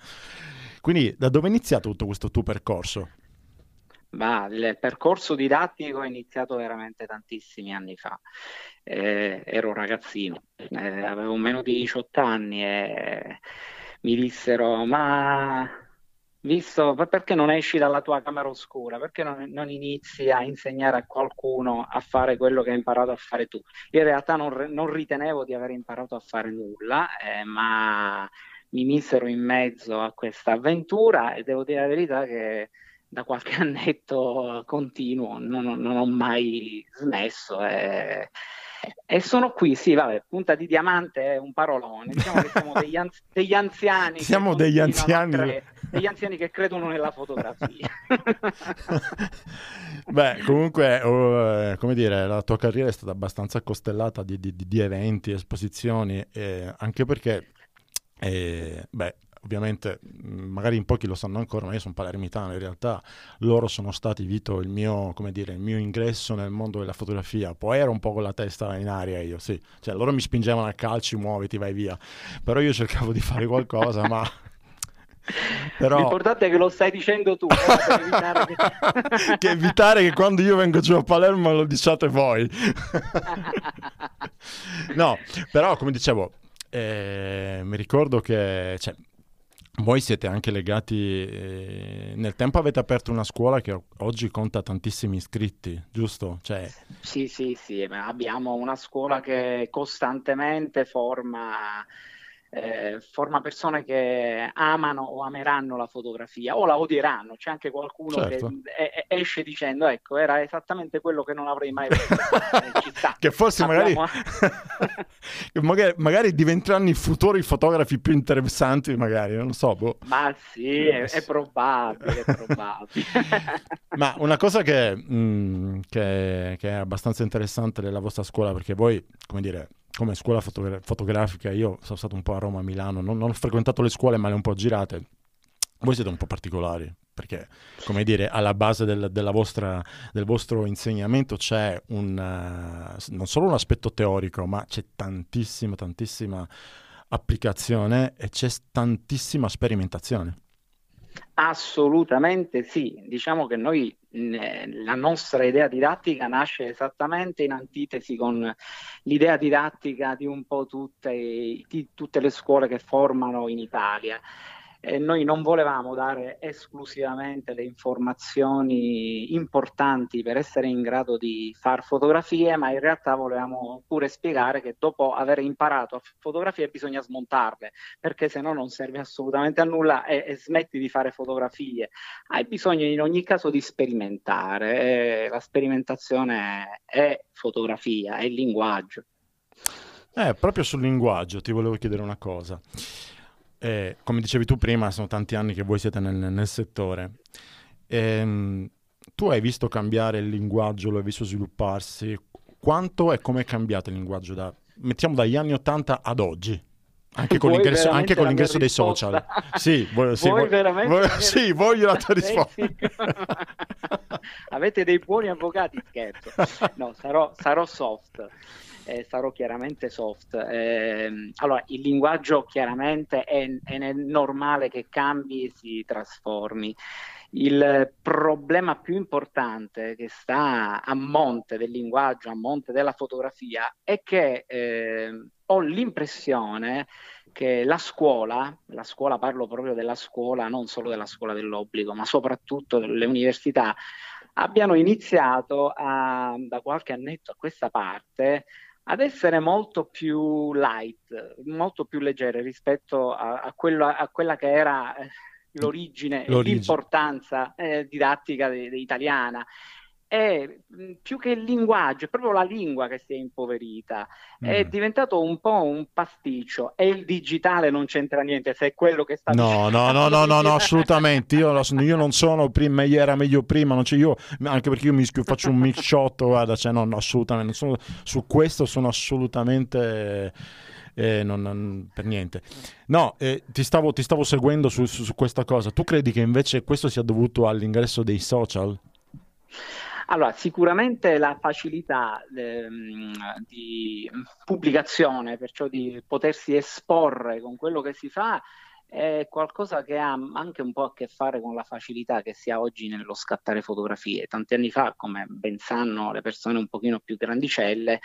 Quindi da dove è iniziato tutto questo tuo percorso? Ma il percorso didattico è iniziato veramente tantissimi anni fa. Eh, ero un ragazzino, eh, avevo meno di 18 anni e mi dissero: Ma visto perché non esci dalla tua camera oscura? Perché non, non, inizi a insegnare a qualcuno a fare quello che hai imparato a fare tu? in realtà non, non ritenevo di aver imparato a fare nulla, eh, ma mi misero in mezzo a questa avventura e devo dire la verità che da qualche annetto continuo, non, non ho mai smesso. E, e, sono qui, sì, vabbè, punta di diamante è un parolone, diciamo che siamo degli, anzi- degli anziani. Siamo degli anziani. Cre- degli anziani che credono nella fotografia. Beh, comunque, oh, come dire, la tua carriera è stata abbastanza costellata di, di, di eventi, esposizioni, eh, anche perché, eh, beh, ovviamente magari in pochi lo sanno ancora, ma io sono palermitano, in realtà loro sono stati, Vito, il mio, dire, il mio, ingresso nel mondo della fotografia, poi ero un po' con la testa in aria io, sì, cioè loro mi spingevano a calci, muoviti, vai via, però io cercavo di fare qualcosa, ma... Però... L'importante è che lo stai dicendo tu, per evitare che... che evitare che quando io vengo giù a Palermo lo diciate voi. no, però come dicevo, eh, mi ricordo che cioè, voi siete anche legati, eh, nel tempo avete aperto una scuola che oggi conta tantissimi iscritti, giusto? Cioè... Sì, sì, sì, abbiamo una scuola che costantemente forma eh, forma persone che amano o ameranno la fotografia o la odieranno. C'è anche qualcuno certo. che esce dicendo: Ecco, era esattamente quello che non avrei mai visto. Eh, che forse magari... magari, magari, diventeranno i futuri fotografi più interessanti, magari, non so. Boh. Ma sì, è, è probabile, è probabile. Ma una cosa che, mh, mm, che, che è abbastanza interessante della vostra scuola, perché voi, come dire, come scuola fotogra- fotografica, io sono stato un po' a Roma, a Milano, non, non, ho frequentato le scuole ma le ho un po' girate. Voi siete un po' particolari perché, come dire, alla base del, vostra, del vostro insegnamento c'è un, uh, non solo un aspetto teorico, ma c'è tantissima, tantissima applicazione e c'è tantissima sperimentazione. Assolutamente sì, diciamo che noi la nostra idea didattica nasce esattamente in antitesi con l'idea didattica di un po' tutte, di tutte le scuole che formano in Italia eh, noi non volevamo dare esclusivamente le informazioni importanti per essere in grado di fare fotografie, ma in realtà volevamo pure spiegare che dopo aver imparato a fotografie bisogna smontarle, perché se no non serve assolutamente a nulla e, e smetti di fare fotografie. Hai bisogno in ogni caso di sperimentare, eh, la sperimentazione è fotografia, è linguaggio. Eh, proprio sul linguaggio ti volevo chiedere una cosa. Eh, come dicevi tu prima, sono tanti anni che voi siete nel, nel settore. Ehm, tu hai visto cambiare il linguaggio, lo hai visto svilupparsi. Quanto e come è cambiato il linguaggio da, mettiamo dagli anni 80 ad oggi? Anche con, l'ingresso, anche con l'ingresso dei social. Sì, voglio, sì, Vuoi voglio, sì, voglio la tua risposta. Avete dei buoni avvocati, scherzo. No, sarò, sarò soft eh, sarò chiaramente soft. Eh, allora, il linguaggio chiaramente è, è normale che cambi e si trasformi. Il problema più importante che sta a monte del linguaggio, a monte della fotografia, è che eh, ho l'impressione che la scuola, la scuola parlo proprio della scuola, non solo della scuola dell'obbligo, ma soprattutto delle università, abbiano iniziato a, da qualche annetto a questa parte ad essere molto più light, molto più leggere rispetto a, a, quello, a quella che era eh, l'origine, l'origine. l'importanza eh, didattica de, de italiana è più che il linguaggio, è proprio la lingua che si è impoverita, mm. è diventato un po' un pasticcio e il digitale non c'entra niente se è quello che sta No, no, no, no, no, no, assolutamente, io, io, non sono prima, era meglio prima, non io, anche perché io mi faccio un mix shot, guarda, cioè no, no assolutamente, sono, su questo sono assolutamente... Eh, non, non, per niente. No, eh, ti, stavo, ti, stavo, seguendo su, su, su, questa cosa. Tu credi che invece questo sia dovuto all'ingresso dei social? Allora, sicuramente la facilità ehm, di pubblicazione, perciò di potersi esporre con quello che si fa, è qualcosa che ha anche un po' a che fare con la facilità che si ha oggi nello scattare fotografie. Tanti anni fa, come ben sanno le persone un pochino più grandicelle,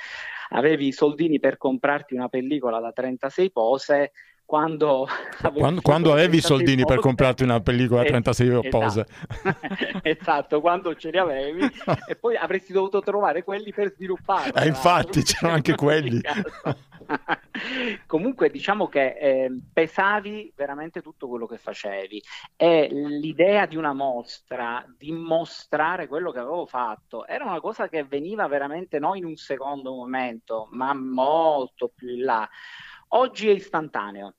avevi i soldini per comprarti una pellicola da 36 pose quando, quando, quando avevi i soldini pose, per comprarti una pellicola a 36 esatto, pose. esatto, quando ce li avevi e poi avresti dovuto trovare quelli per sviluppare. Eh, infatti, c'erano anche quelli. Comunque diciamo che eh, pesavi veramente tutto quello che facevi e l'idea di una mostra, di mostrare quello che avevo fatto, era una cosa che veniva veramente non in un secondo momento, ma molto più in là. Oggi è istantaneo.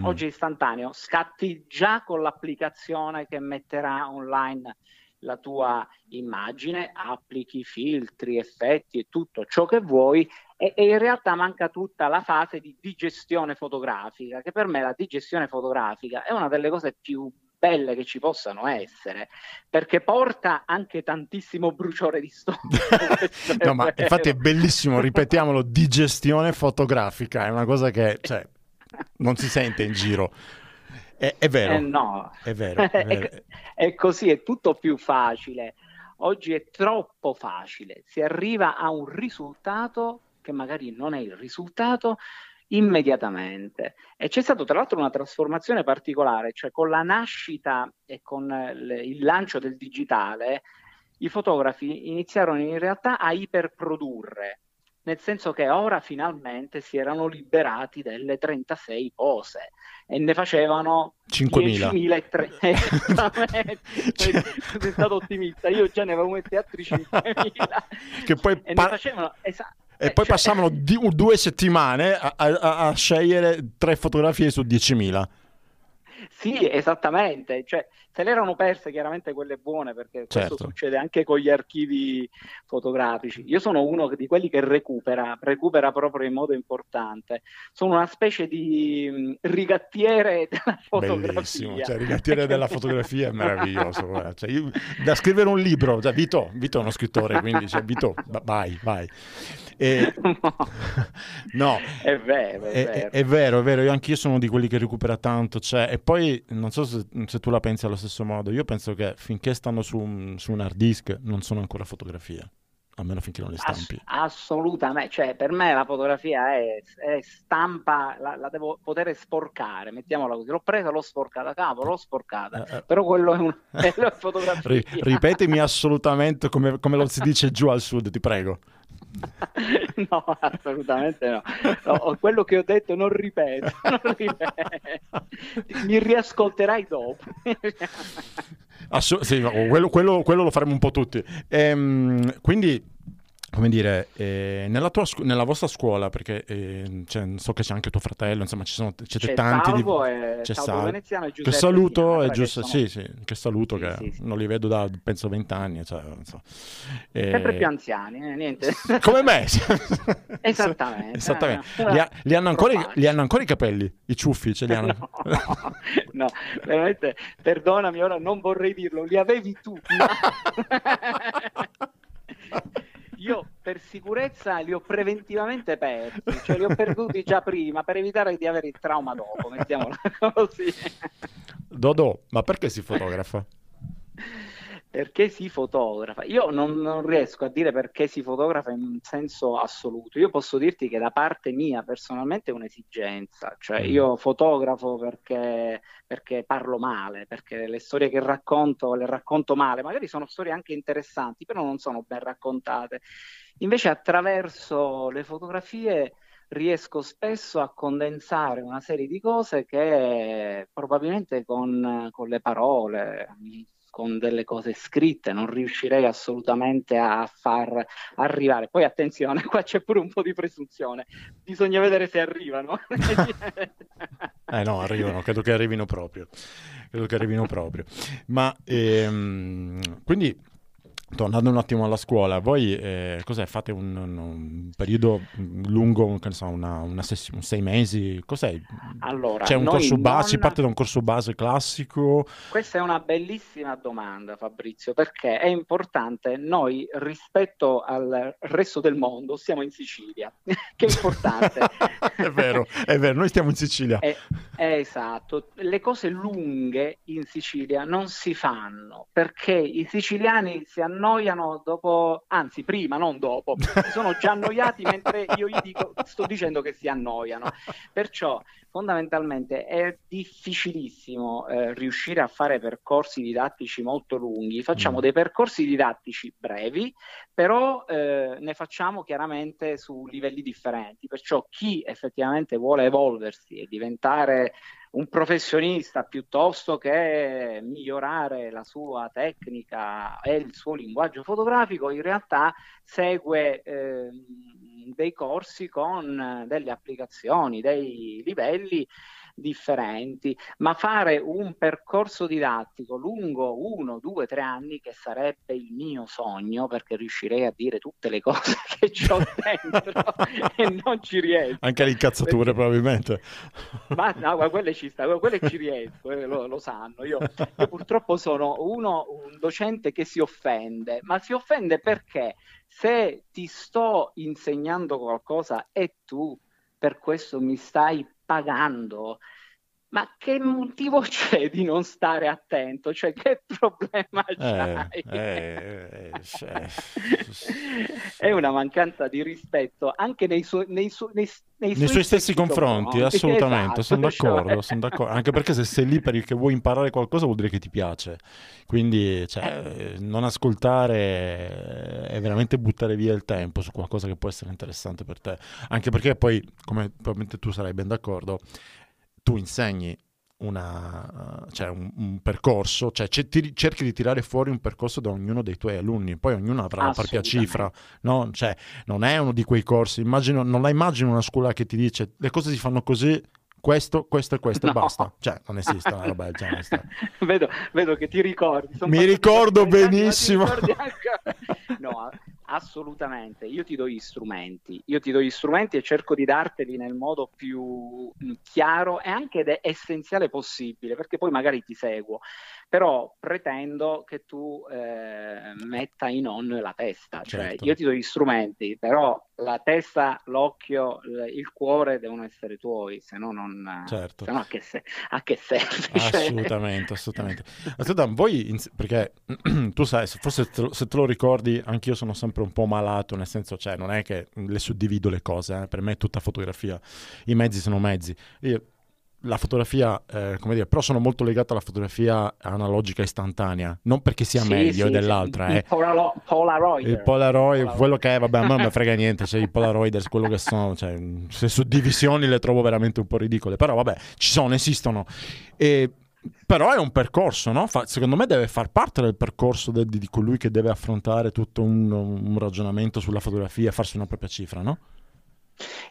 Mm. Oggi è istantaneo, scatti già con l'applicazione che metterà online la tua immagine, applichi filtri, effetti e tutto ciò che vuoi e, e, in realtà manca tutta la fase di digestione fotografica, che per me la digestione fotografica è una delle cose più belle che ci possano essere, perché porta anche tantissimo bruciore di stomaco. no, ma infatti è bellissimo, ripetiamolo, digestione fotografica, è una cosa che cioè, non si sente in giro. È, è vero. Eh no. È vero. È, vero. è, è così, è tutto più facile. Oggi è troppo facile, si arriva a un risultato che magari non è il risultato immediatamente. E c'è stata tra l'altro una trasformazione particolare, cioè con la nascita e con il lancio del digitale, i fotografi iniziarono in realtà a iperprodurre, nel senso che ora finalmente si erano liberati delle 36 pose e ne facevano 5.000. Sei stato ottimista, io già ne avevo messi altri 5.000. Che poi e pa- ne facevano, esatto e eh, poi cioè... passavano di, due settimane a, a, a, scegliere tre fotografie su 10.000. Sì, esattamente, cioè, se le erano perse chiaramente quelle buone perché certo. questo succede anche con gli archivi fotografici. Io sono uno di quelli che recupera, recupera proprio in modo importante. Sono una specie di mm, rigattiere della fotografia. Bellissimo, cioè rigattiere della fotografia è meraviglioso. Cioè, io, da scrivere un libro, cioè, Vito, Vito è uno scrittore, quindi cioè, Vito, vai, vai. E... no, è vero, è, è, vero. È, vero, è vero, io anch'io sono di quelli che recupera tanto, cioè, e poi non so se, se, tu la pensi allo stesso modo, io penso che finché stanno su un, su un hard disk non sono ancora fotografie almeno finché non le stampi. Ass- assolutamente, cioè per me la fotografia è, è stampa, la, la, devo poter sporcare, mettiamola così. L'ho presa, l'ho sporcata, capo, l'ho sporcata, eh, eh. però quello è, un, è la fotografia. Ri- ripetimi assolutamente come, come lo si dice giù al sud, ti prego. no, assolutamente no. no. Quello che ho detto non ripeto, non ripeto. mi riascolterai dopo. Assu- sì, quello, quello, quello, lo faremo un po' tutti. Ehm, quindi come dire, eh, nella, tua, nella, vostra scuola, perché eh, cioè, so che c'è anche tuo fratello, insomma, ci sono, c'è tanti Salvo di... e... c'è Salvo Veneziano e Che saluto, è giusto, sono... sì, sì, che saluto, sì, che sì, sì. non li vedo da, penso, vent'anni. Cioè, so. e... Sempre più anziani, eh, niente. Come me. Esattamente. Esattamente. Eh, li, ha, li, hanno ancora, li, hanno ancora, i capelli, i ciuffi, ce li hanno. no, no, veramente, perdonami, ora non vorrei dirlo, li avevi tu. Io per sicurezza li ho preventivamente persi, cioè li ho perduti già prima per evitare di avere il trauma dopo, mettiamola così. Dodò, ma perché si fotografa? Perché si fotografa. Io non, non, riesco a dire perché si fotografa in senso assoluto. Io posso dirti che da parte mia personalmente è un'esigenza, cioè mm. io fotografo perché, perché, parlo male, perché le storie che racconto le racconto male, magari sono storie anche interessanti, però non sono ben raccontate. Invece attraverso le fotografie riesco spesso a condensare una serie di cose che probabilmente con, con le parole, con delle cose scritte, non riuscirei assolutamente a far arrivare. Poi attenzione, qua c'è pure un po' di presunzione, bisogna vedere se arrivano. eh no, arrivano, credo che arrivino proprio, credo che arrivino proprio. Ma ehm, quindi tornando un attimo alla scuola, voi eh, cos'è? Fate un, un, un, periodo lungo, so, una, una sessione, sei mesi? Cos'è? Allora, C'è un corso base, non... si parte da un corso base classico? Questa è una bellissima domanda, Fabrizio, perché è importante. Noi, rispetto al resto del mondo, siamo in Sicilia, che è importante. è vero, è vero, noi stiamo in Sicilia. È, è esatto. Le cose lunghe in Sicilia non si fanno perché i siciliani si hanno annoiano dopo, anzi prima, non dopo, si sono già annoiati mentre io gli dico, sto dicendo che si annoiano. Perciò fondamentalmente è difficilissimo eh, riuscire a fare percorsi didattici molto lunghi. Facciamo mm. dei percorsi didattici brevi, però eh, ne facciamo chiaramente su livelli differenti. Perciò chi effettivamente vuole evolversi e diventare un professionista piuttosto che migliorare la sua tecnica e il suo linguaggio fotografico, in realtà segue eh, dei corsi con delle applicazioni, dei livelli differenti, ma fare un percorso didattico lungo uno, due, tre anni, che sarebbe il mio sogno, perché riuscirei a dire tutte le cose che ho dentro e non ci riesco. Anche le incazzature, perché... probabilmente. Ma no, quelle ci sta, quelle ci riesco, eh, lo, lo, sanno. Io, io purtroppo sono uno, un docente che si offende, ma si offende perché se ti sto insegnando qualcosa e tu per questo mi stai pagando. Ma che motivo c'è di non stare attento? Cioè, che problema eh, c'hai? Eh, eh, cioè... È una mancanza di rispetto anche nei, su- nei, su- nei, nei, nei suoi stessi confronti, confronti. assolutamente, esatto, sono, d'accordo, cioè... sono d'accordo, Anche perché se sei lì perché vuoi imparare qualcosa vuol dire che ti piace. Quindi cioè, eh. non ascoltare è veramente buttare via il tempo su qualcosa che può essere interessante per te. Anche perché poi, come probabilmente tu sarai ben d'accordo, tu insegni una, cioè un, un, percorso, cioè ti, cerchi di tirare fuori un percorso da ognuno dei tuoi alunni, poi ognuno avrà la propria cifra, no? Cioè, non è uno di quei corsi, immagino, non la immagino una scuola che ti dice le cose si fanno così, questo, questo e questo no. e basta. Cioè, non esiste una roba del genere. vedo, vedo, che ti ricordi. Mi ricordo benissimo. no, assolutamente. Io ti do gli strumenti. Io ti do gli strumenti e cerco di darteli nel modo più chiaro e anche essenziale possibile, perché poi magari ti seguo però pretendo che tu eh, metta in on la testa, cioè certo. io ti do gli strumenti, però la testa, l'occhio, il cuore devono essere tuoi, se no non... Certo. Se no a che, se, a che serve? Cioè assolutamente, assolutamente. Aspetta, voi, in, perché tu sai, forse te lo, se te lo ricordi, anch'io sono sempre un po' malato, nel senso, cioè non è che le suddivido le cose, eh? per me è tutta fotografia, i mezzi sono mezzi. Io la fotografia, eh, come dire, però sono molto legato alla fotografia analogica istantanea, non perché sia sì, meglio sì, dell'altra. Sì. Eh. Polaro- Polaroid. Il Polaroid, Polaroid, quello che è, vabbè, a me non mi frega niente, cioè i Polaroid, quello che sono, cioè, se suddivisioni le trovo veramente un po' ridicole, però vabbè, ci sono, esistono. E, però è un percorso, no? Fa, secondo me deve far parte del percorso de, di, di colui che deve affrontare tutto un, un ragionamento sulla fotografia, farsi una propria cifra, no?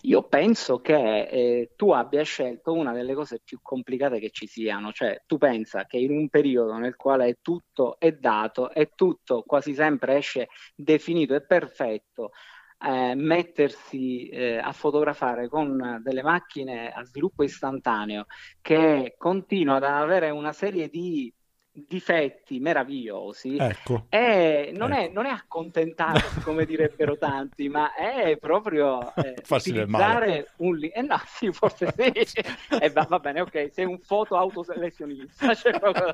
Io penso che eh, tu abbia scelto una delle cose più complicate che ci siano, cioè tu pensa che in un periodo nel quale tutto è dato e tutto quasi sempre esce definito e perfetto, eh, mettersi eh, a fotografare con delle macchine a sviluppo istantaneo che continuano ad avere una serie di difetti meravigliosi ecco. e non, ecco. È, non è accontentarsi come direbbero tanti ma è proprio eh, utilizzare un eh no sì forse sì eh, va, va, bene ok sei un foto autoselezionista cioè proprio...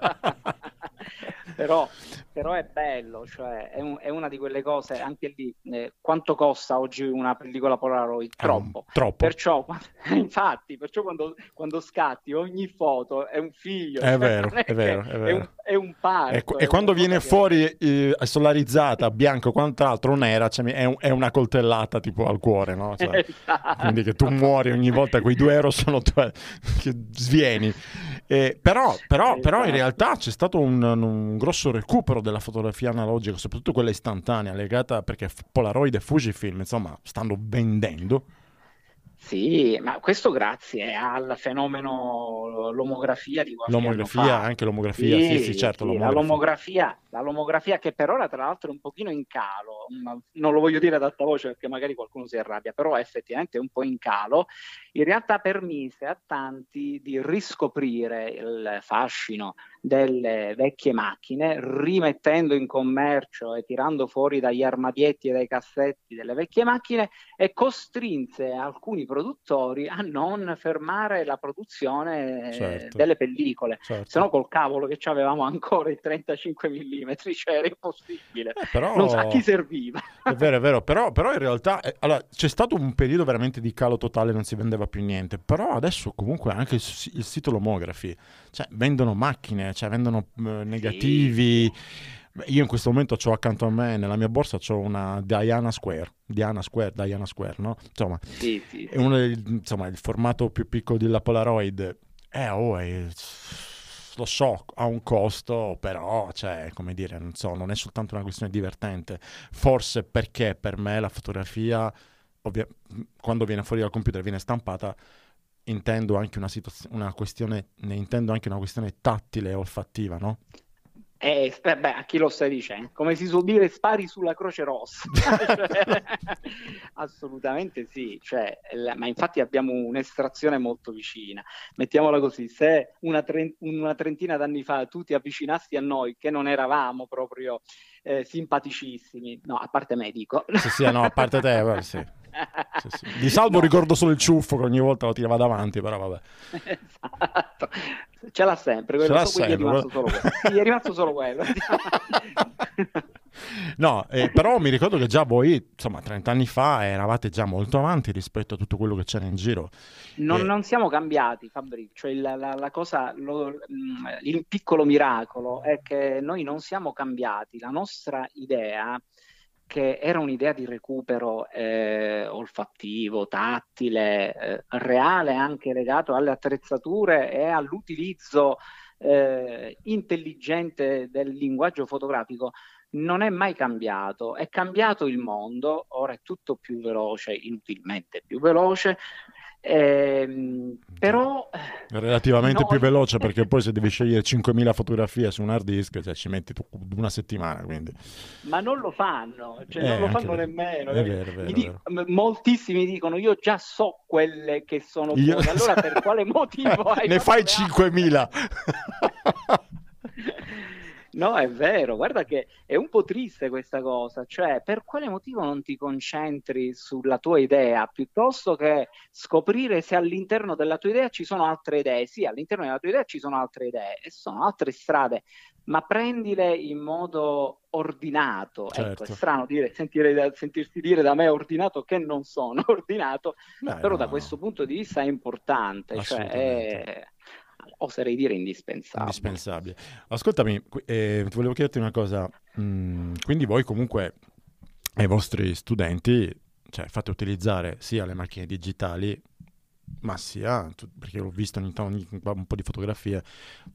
però, però, è bello cioè è, un, è, una di quelle cose anche lì eh, quanto costa oggi una pellicola Polaroid troppo, um, troppo. perciò infatti perciò quando, quando, scatti ogni foto è un figlio è cioè, vero è, vero, è vero è un parco. E, e quando viene fuori eh, solarizzata, bianco quant'altro, nera, cioè, è, un, è, una coltellata tipo al cuore, no? Cioè, esatto. Quindi che tu muori ogni volta, quei due euro sono tue, che svieni. Eh, però, però, esatto. però, in realtà c'è stato un, un, grosso recupero della fotografia analogica, soprattutto quella istantanea, legata perché Polaroid e Fujifilm, insomma, stanno vendendo Sì, ma questo grazie al fenomeno l'omografia di qualche L'omografia, anche l'omografia, sì, sì, sì certo. Sì, l'omografia. La, lomografia, la lomografia che per ora tra l'altro è un pochino in calo, non lo voglio dire ad alta voce perché magari qualcuno si arrabbia, però effettivamente è un po' in calo, in realtà permise a tanti di riscoprire il fascino delle vecchie macchine, rimettendo in commercio e tirando fuori dagli armadietti e dai cassetti delle vecchie macchine e costrinse alcuni produttori a non fermare la produzione certo. delle pellicole. Certo. Se no col cavolo che avevamo ancora i 35 mm, cioè era impossibile. Eh, però... Non sa chi serviva. È vero, è vero, però, però in realtà eh, allora, c'è stato un periodo veramente di calo totale, non si vendeva più niente, però adesso comunque anche il, il sito Lomografi, cioè vendono macchine, cioè vendono eh, negativi. Sì. Io in questo momento ho accanto a me, nella mia borsa, ho una Diana Square, Diana Square, Diana Square, no? Insomma, sì, sì, è uno dei, insomma, il formato più piccolo della Polaroid. Eh, oh, è, lo so, ha un costo, però, cioè, come dire, non so, non è soltanto una questione divertente. Forse perché per me la fotografia, ovvia- quando viene fuori dal computer, viene stampata, intendo anche una, situaz- una questione, ne intendo anche una questione tattile e olfattiva, no? Eh, beh, a chi lo stai dicendo? Come si suol dire, spari sulla Croce Rossa. cioè, assolutamente sì, cioè, la, ma infatti abbiamo un'estrazione molto vicina. Mettiamola così, se una, tre, una, trentina d'anni fa tu ti avvicinassi a noi, che non eravamo proprio eh, simpaticissimi, no, a parte me dico. Sì, sì, no, a parte te, beh, sì. Sì, sì. Di salvo no. ricordo solo il ciuffo che ogni volta lo tirava davanti, però vabbè. Esatto. Ce l'ha sempre, Ce l'ha sempre. È rimasto solo quello. È rimasto solo quello. no, eh, però mi ricordo che già voi, insomma, 30 anni fa eravate già molto avanti rispetto a tutto quello che c'era in giro. Non, eh... non siamo cambiati, Fabrizio. Cioè, la, la, la cosa, lo, il piccolo miracolo è che noi non siamo cambiati. La nostra idea che era un'idea di recupero eh, olfattivo, tattile, eh, reale anche legato alle attrezzature e all'utilizzo eh, intelligente del linguaggio fotografico, non è mai cambiato. È cambiato il mondo, ora è tutto più veloce, inutilmente più veloce, eh, però relativamente no, più veloce perché poi se devi scegliere 5.000 fotografie su un hard disk cioè, ci metti una settimana quindi. ma non lo fanno cioè, eh, non lo fanno nemmeno è vero, è vero, dico, moltissimi dicono io già so quelle che sono io... allora per quale motivo hai ne fai 5.000 No, è vero, guarda che è un po' triste questa cosa, cioè per quale motivo non ti concentri sulla tua idea piuttosto che scoprire se all'interno della tua idea ci sono altre idee? Sì, all'interno della tua idea ci sono altre idee e sono altre strade, ma prendile in modo ordinato. Certo. Ecco, è certo. strano dire, sentire, sentirsi dire da me ordinato che non sono ordinato, Beh, però no. da questo punto di vista è importante. Cioè è oserei dire indispensabile. Indispensabile. Ascoltami, eh, volevo chiederti una cosa. Mm, quindi voi comunque ai vostri studenti cioè, fate utilizzare sia le macchine digitali, ma sia, perché ho visto ogni tanto un po' di fotografie,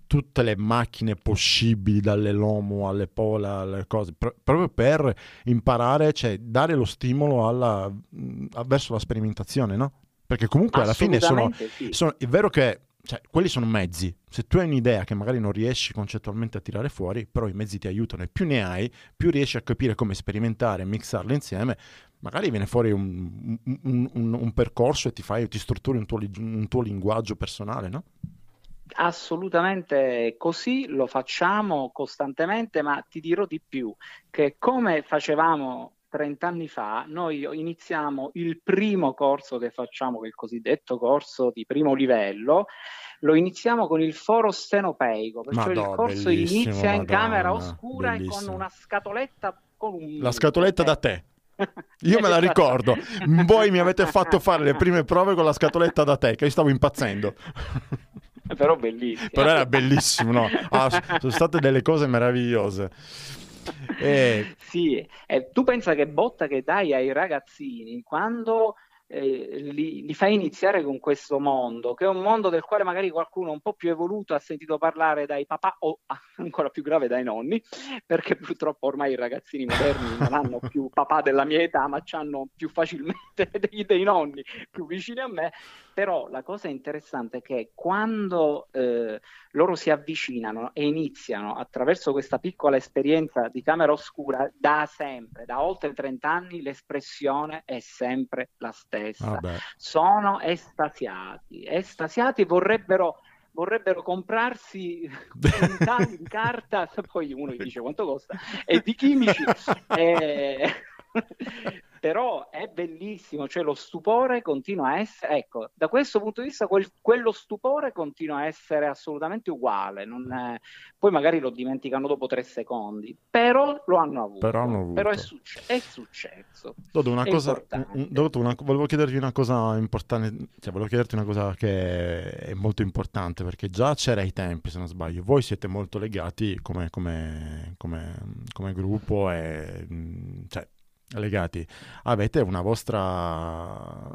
tutte le macchine possibili, dalle Lomo alle Pola, alle cose, pr- proprio per imparare, cioè dare lo stimolo alla, mm, verso la sperimentazione, no? Perché comunque alla fine sono, sì. sono, È vero che cioè, quelli sono mezzi. Se tu hai un'idea che magari non riesci concettualmente a tirare fuori, però i mezzi ti aiutano e più ne hai, più riesci a capire come sperimentare, mixarle insieme, magari viene fuori un, un, un, un percorso e ti, fai, ti strutturi tuo, un tuo linguaggio personale, no? Assolutamente così, lo facciamo costantemente, ma ti dirò di più, che come facevamo 30 anni fa noi iniziamo il primo corso che facciamo, che è il cosiddetto corso di primo livello, lo iniziamo con il foro stenopeico, perciò Madonna, il corso inizia in Madonna, camera oscura bellissimo. e con una scatoletta con un... La scatoletta da te. Io me la ricordo. Voi mi avete fatto fare le prime prove con la scatoletta da te, che io stavo impazzendo. Però bellissimo. Però era bellissimo, no? Ah, sono state delle cose meravigliose. Eh... Sì, eh, tu pensa che botta che dai ai ragazzini quando eh, li, li fai iniziare con questo mondo, che è un mondo del quale magari qualcuno un po' più evoluto ha sentito parlare dai papà o ancora più grave dai nonni, perché purtroppo ormai i ragazzini moderni non hanno più papà della mia età, ma hanno più facilmente dei, dei nonni più vicini a me. Però la cosa interessante è che quando eh, loro si avvicinano e iniziano attraverso questa piccola esperienza di camera oscura, da sempre, da oltre 30 anni, l'espressione è sempre la stessa. Ah Sono estasiati, estasiati vorrebbero vorrebbero comprarsi quintali di carta, poi uno gli dice quanto costa, e di chimici. e... però è bellissimo, cioè lo stupore continua a essere, ecco, da questo punto di vista quel, quello stupore continua a essere assolutamente uguale, è, poi magari lo dimenticano dopo tre secondi, però lo hanno avuto, però, hanno avuto. però è, succe- è, successo. Dodo, una cosa, Dodo, una, volevo chiedervi una cosa importante, cioè volevo chiederti una cosa che è molto importante, perché già c'era ai tempi, se non sbaglio, voi siete molto legati come, come, come, come gruppo e cioè, legati, avete una vostra,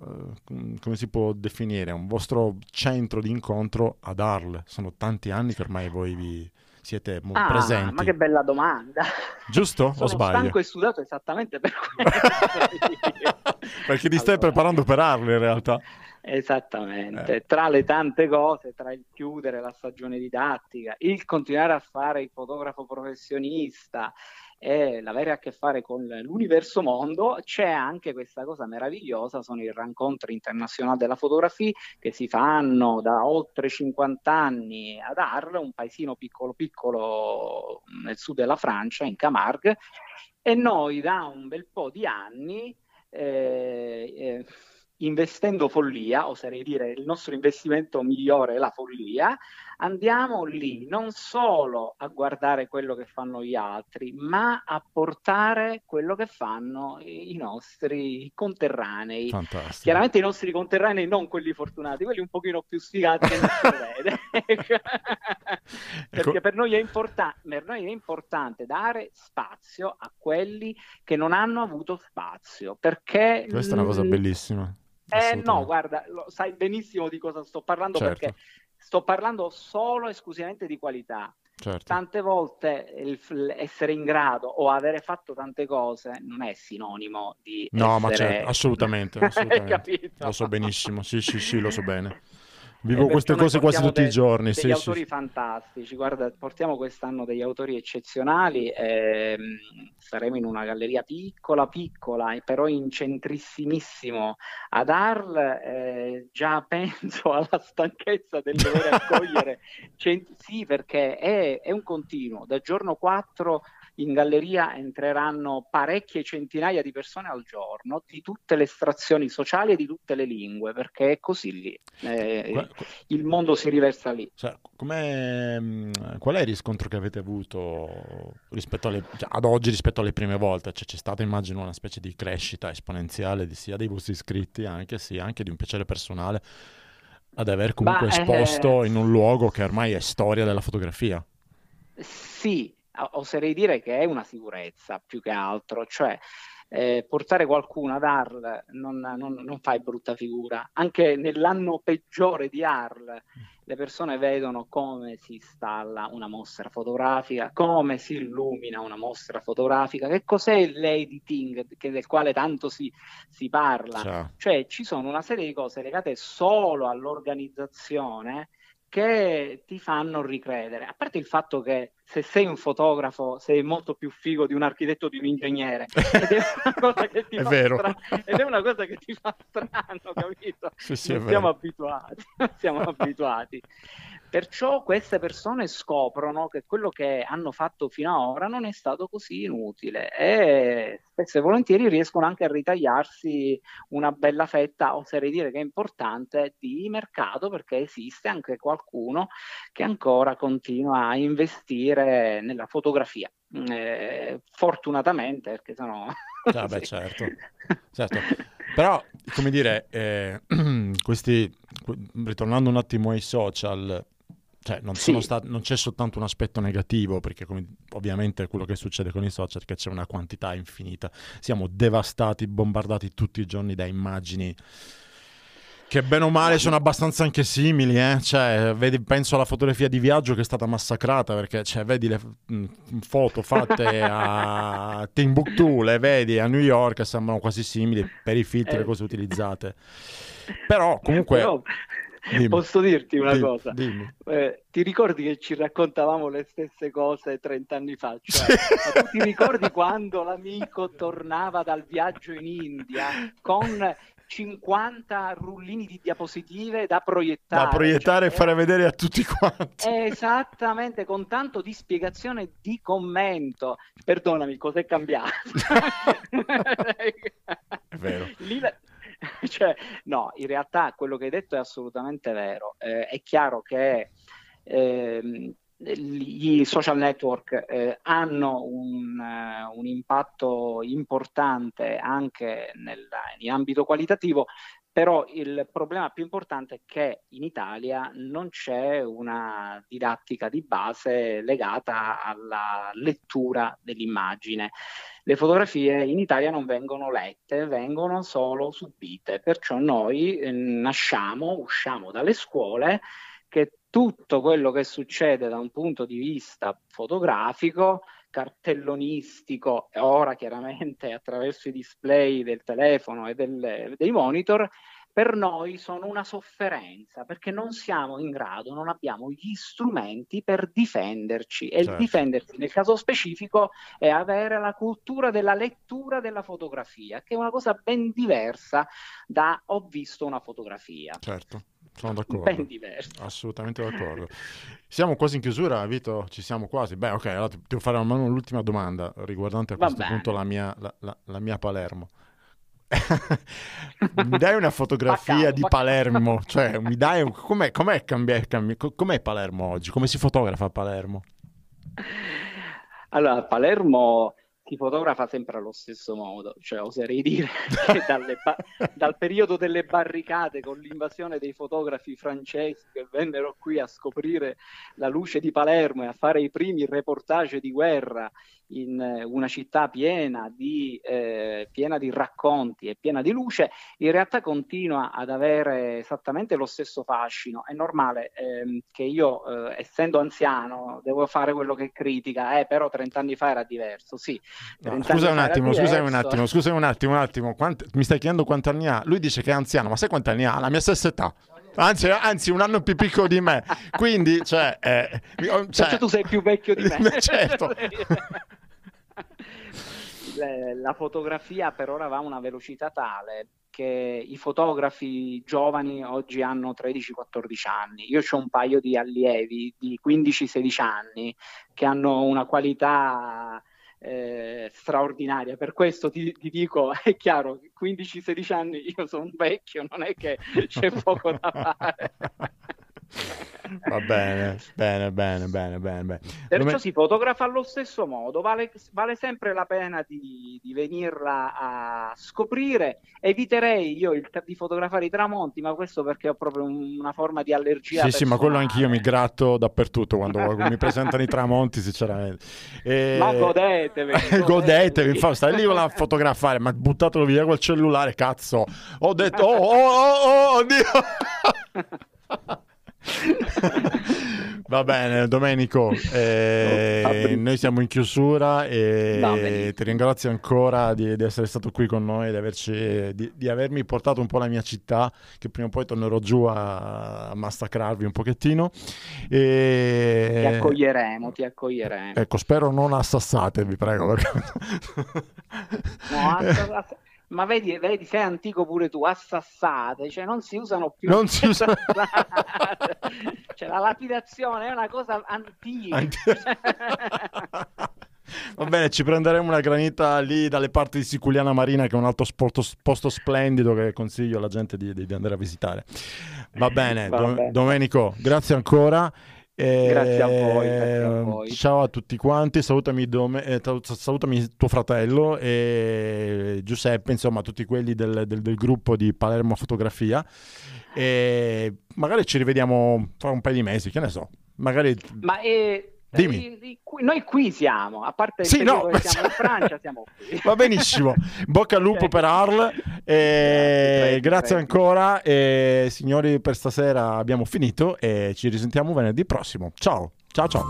come si può definire, un vostro centro di incontro ad Arles. Sono tanti anni che ormai voi vi siete ah, presenti. Ma che bella domanda. Giusto Sono o sbaglio? stanco e sudato esattamente per quello. Perché ti stai preparando per Arles in realtà. Esattamente, eh. tra le tante cose, tra il chiudere la stagione didattica, il continuare a fare il fotografo professionista, e l'avere a che fare con l'universo mondo, c'è anche questa cosa meravigliosa, sono i rincontri internazionali della fotografia che si fanno da oltre 50 anni ad Arles, un paesino piccolo piccolo nel sud della Francia, in Camargue, e noi da un bel po' di anni eh, eh, investendo follia, oserei dire il nostro investimento migliore è la follia, andiamo lì non solo a guardare quello che fanno gli altri, ma a portare quello che fanno i nostri conterranei. Fantastico. Chiaramente i nostri conterranei, non quelli fortunati, quelli un pochino più sfigati che non si vede. Perché ecco. per, noi importa- per noi è importante dare spazio a quelli che non hanno avuto spazio. Perché questa è una cosa bellissima. Eh no, guarda, lo, sai benissimo di cosa sto parlando certo. perché sto parlando solo e esclusivamente di qualità. Certo. Tante volte il, essere in grado o avere fatto tante cose non è sinonimo di No, essere... ma certo, assolutamente, assolutamente. lo so benissimo, sì, sì, sì, lo so bene. Vivo queste cose quasi tutti de- i giorni. Degli sì, autori sì. fantastici. Guarda, portiamo quest'anno degli autori eccezionali. Ehm, saremo in una galleria piccola, piccola, però in centrissimissimo ad Arles. Eh, già penso alla stanchezza del dover accogliere. Cent- sì, perché è, è un continuo. Dal giorno 4 in galleria entreranno parecchie centinaia di persone al giorno di tutte le estrazioni sociali e di tutte le lingue, perché è così lì. Eh, il mondo si riversa lì. Cioè, qual è il riscontro che avete avuto alle, cioè, ad oggi rispetto alle prime volte? Cioè, c'è stata, immagino, una specie di crescita esponenziale di, sia dei vostri iscritti, anche, sia anche di un piacere personale ad aver comunque bah, esposto eh... in un luogo che ormai è storia della fotografia. Sì, oserei dire che è una sicurezza più che altro, cioè eh, portare qualcuno ad Arl non, non, non, fai brutta figura. Anche nell'anno peggiore di Arl le persone vedono come si installa una mostra fotografica, come si illumina una mostra fotografica, che cos'è l'editing del quale tanto si, si parla. Ciao. Cioè ci sono una serie di cose legate solo all'organizzazione che ti fanno ricredere. A parte il fatto che se sei un fotografo sei molto più figo di un architetto o di un ingegnere. Ed è una cosa che ti, fa, stra- ed è una cosa che ti fa strano, capito? Sì, sì, non siamo abituati, non siamo abituati. Perciò queste persone scoprono che quello che hanno fatto fino ad ora non è stato così inutile e spesso e volentieri riescono anche a ritagliarsi una bella fetta, oserei dire che è importante, di mercato perché esiste anche qualcuno che ancora continua a investire nella fotografia. Eh, fortunatamente, perché sennò... Ah, beh, certo. certo. Però, come dire, eh, questi, ritornando un attimo ai social, cioè, non, sì. stati, non, c'è soltanto un aspetto negativo, perché come, ovviamente quello che succede con i social è che c'è una quantità infinita. Siamo devastati, bombardati tutti i giorni da immagini che bene o male sono abbastanza anche simili, eh? cioè, vedi, penso alla fotografia di viaggio che è stata massacrata perché cioè, vedi le foto fatte a Timbuktu, le vedi a New York, sembrano quasi simili per i filtri e le eh. cose utilizzate. Però comunque... Però... Dimmi, Posso dirti una dimmi, cosa? Dimmi. Eh, ti ricordi che ci raccontavamo le stesse cose 30 anni fa? Cioè, tu ti ricordi quando l'amico tornava dal viaggio in India con 50 rullini di diapositive da proiettare. Da proiettare cioè, e fare vedere a tutti quanti. Esattamente, con tanto di spiegazione e di commento. Perdonami, cos'è cambiato? è vero. Cioè, no, in realtà quello che hai detto è assolutamente vero. Eh, è chiaro che eh, i social network eh, hanno un, uh, un, impatto importante anche in ambito qualitativo, però il problema più importante è che in Italia non c'è una didattica di base legata alla lettura dell'immagine. Le fotografie in Italia non vengono lette, vengono solo subite, perciò noi eh, nasciamo, usciamo dalle scuole che tutto quello che succede da un punto di vista fotografico, cartellonistico e ora chiaramente attraverso i display del telefono e del, dei monitor, per noi sono una sofferenza perché non siamo in grado, non abbiamo gli strumenti per difenderci e certo. difendersi nel caso specifico è avere la cultura della lettura della fotografia, che è una cosa ben diversa da ho visto una fotografia. Certo. Sono d'accordo. Ben diverso. Assolutamente d'accordo. Siamo quasi in chiusura, Vito, ci siamo quasi. Beh, ok, allora ti devo fare l'ultima domanda riguardante a questo Va punto la mia, la, la, la mia Palermo. mi dai una fotografia Paccato, di Palermo? Cioè, mi dai un... com'è, com'è. Cambi... com'è Palermo oggi? Come si fotografa a Palermo? Allora, Palermo si fotografa sempre allo stesso modo, cioè oserei dire che ba- dal periodo delle barricate con l'invasione dei fotografi francesi che vennero qui a scoprire la luce di Palermo e a fare i primi reportage di guerra in eh, una città piena di, eh, piena di, racconti e piena di luce, in realtà continua ad avere esattamente lo stesso fascino. È normale ehm, che io, eh, essendo anziano, devo fare quello che critica, eh, però 30 anni fa era diverso. Sì, no, scusa un attimo, scusa un attimo, scusa un attimo, un attimo. Quanti, mi stai chiedendo quanti anni ha? Lui dice che è anziano, ma sai quanti anni ha? La mia stessa età. Anzi, anzi, un anno più piccolo di me. Quindi, cioè, eh, cioè... tu sei più vecchio di me. certo. la fotografia per ora va a una velocità tale che i fotografi giovani oggi hanno 13-14 anni. Io ho un paio di allievi di 15-16 anni che hanno una qualità eh, straordinaria. Per questo ti, ti, dico, è chiaro, 15-16 anni io sono vecchio, non è che c'è poco da fare. Va bene, bene, bene, bene, bene. Perciò Come... si fotografa allo stesso modo, vale, vale sempre la pena di, di, venirla a scoprire. Eviterei io il, di fotografare i tramonti, ma questo perché ho proprio una forma di allergia. Sì, personale. sì, ma quello anch'io mi gratto dappertutto quando mi presentano i tramonti, sinceramente. E... Ma godetevi. godetevi, godetevi. infatti, stai lì a fotografare, ma buttatelo via col cellulare, cazzo. Ho detto, oh, oh, oh, oh oddio. Va bene, Domenico, eh, noi siamo in chiusura e ti ringrazio ancora di, di, essere stato qui con noi, di, averci, di, di, avermi portato un po' alla mia città, che prima o poi tornerò giù a, a massacrarvi un pochettino. E... Ti accoglieremo, ti accoglieremo. Ecco, spero non assassate, vi prego. Perché... no, ass- ma vedi, vedi, sei antico pure tu, assassate, cioè non si usano più. Non si usano. cioè la lapidazione è una cosa antica. Va bene, ci prenderemo una granita lì dalle parti di Siculiana Marina, che è un altro posto, posto splendido che consiglio alla gente di, di andare a visitare. Va bene, Va bene. Domenico, grazie ancora. Eh, grazie, a voi, grazie, a voi, Ciao a tutti quanti, salutami, Dome, eh, salutami tuo fratello e Giuseppe, insomma tutti quelli del, del, del gruppo di Palermo Fotografia e magari ci rivediamo fra un paio di mesi, che ne so. magari... Ma è... Dimmi. Noi qui siamo, a parte il sì, no, che siamo in Francia, siamo qui. Va benissimo. Bocca al lupo per Arl. E grazie, grazie ancora. E, signori, per stasera abbiamo finito e ci risentiamo venerdì prossimo. Ciao, ciao, ciao.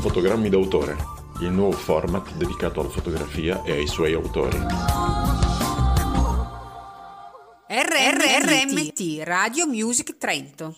Fotogrammi d'autore, il nuovo format dedicato alla fotografia e ai suoi autori. RRRMT Radio Music Trento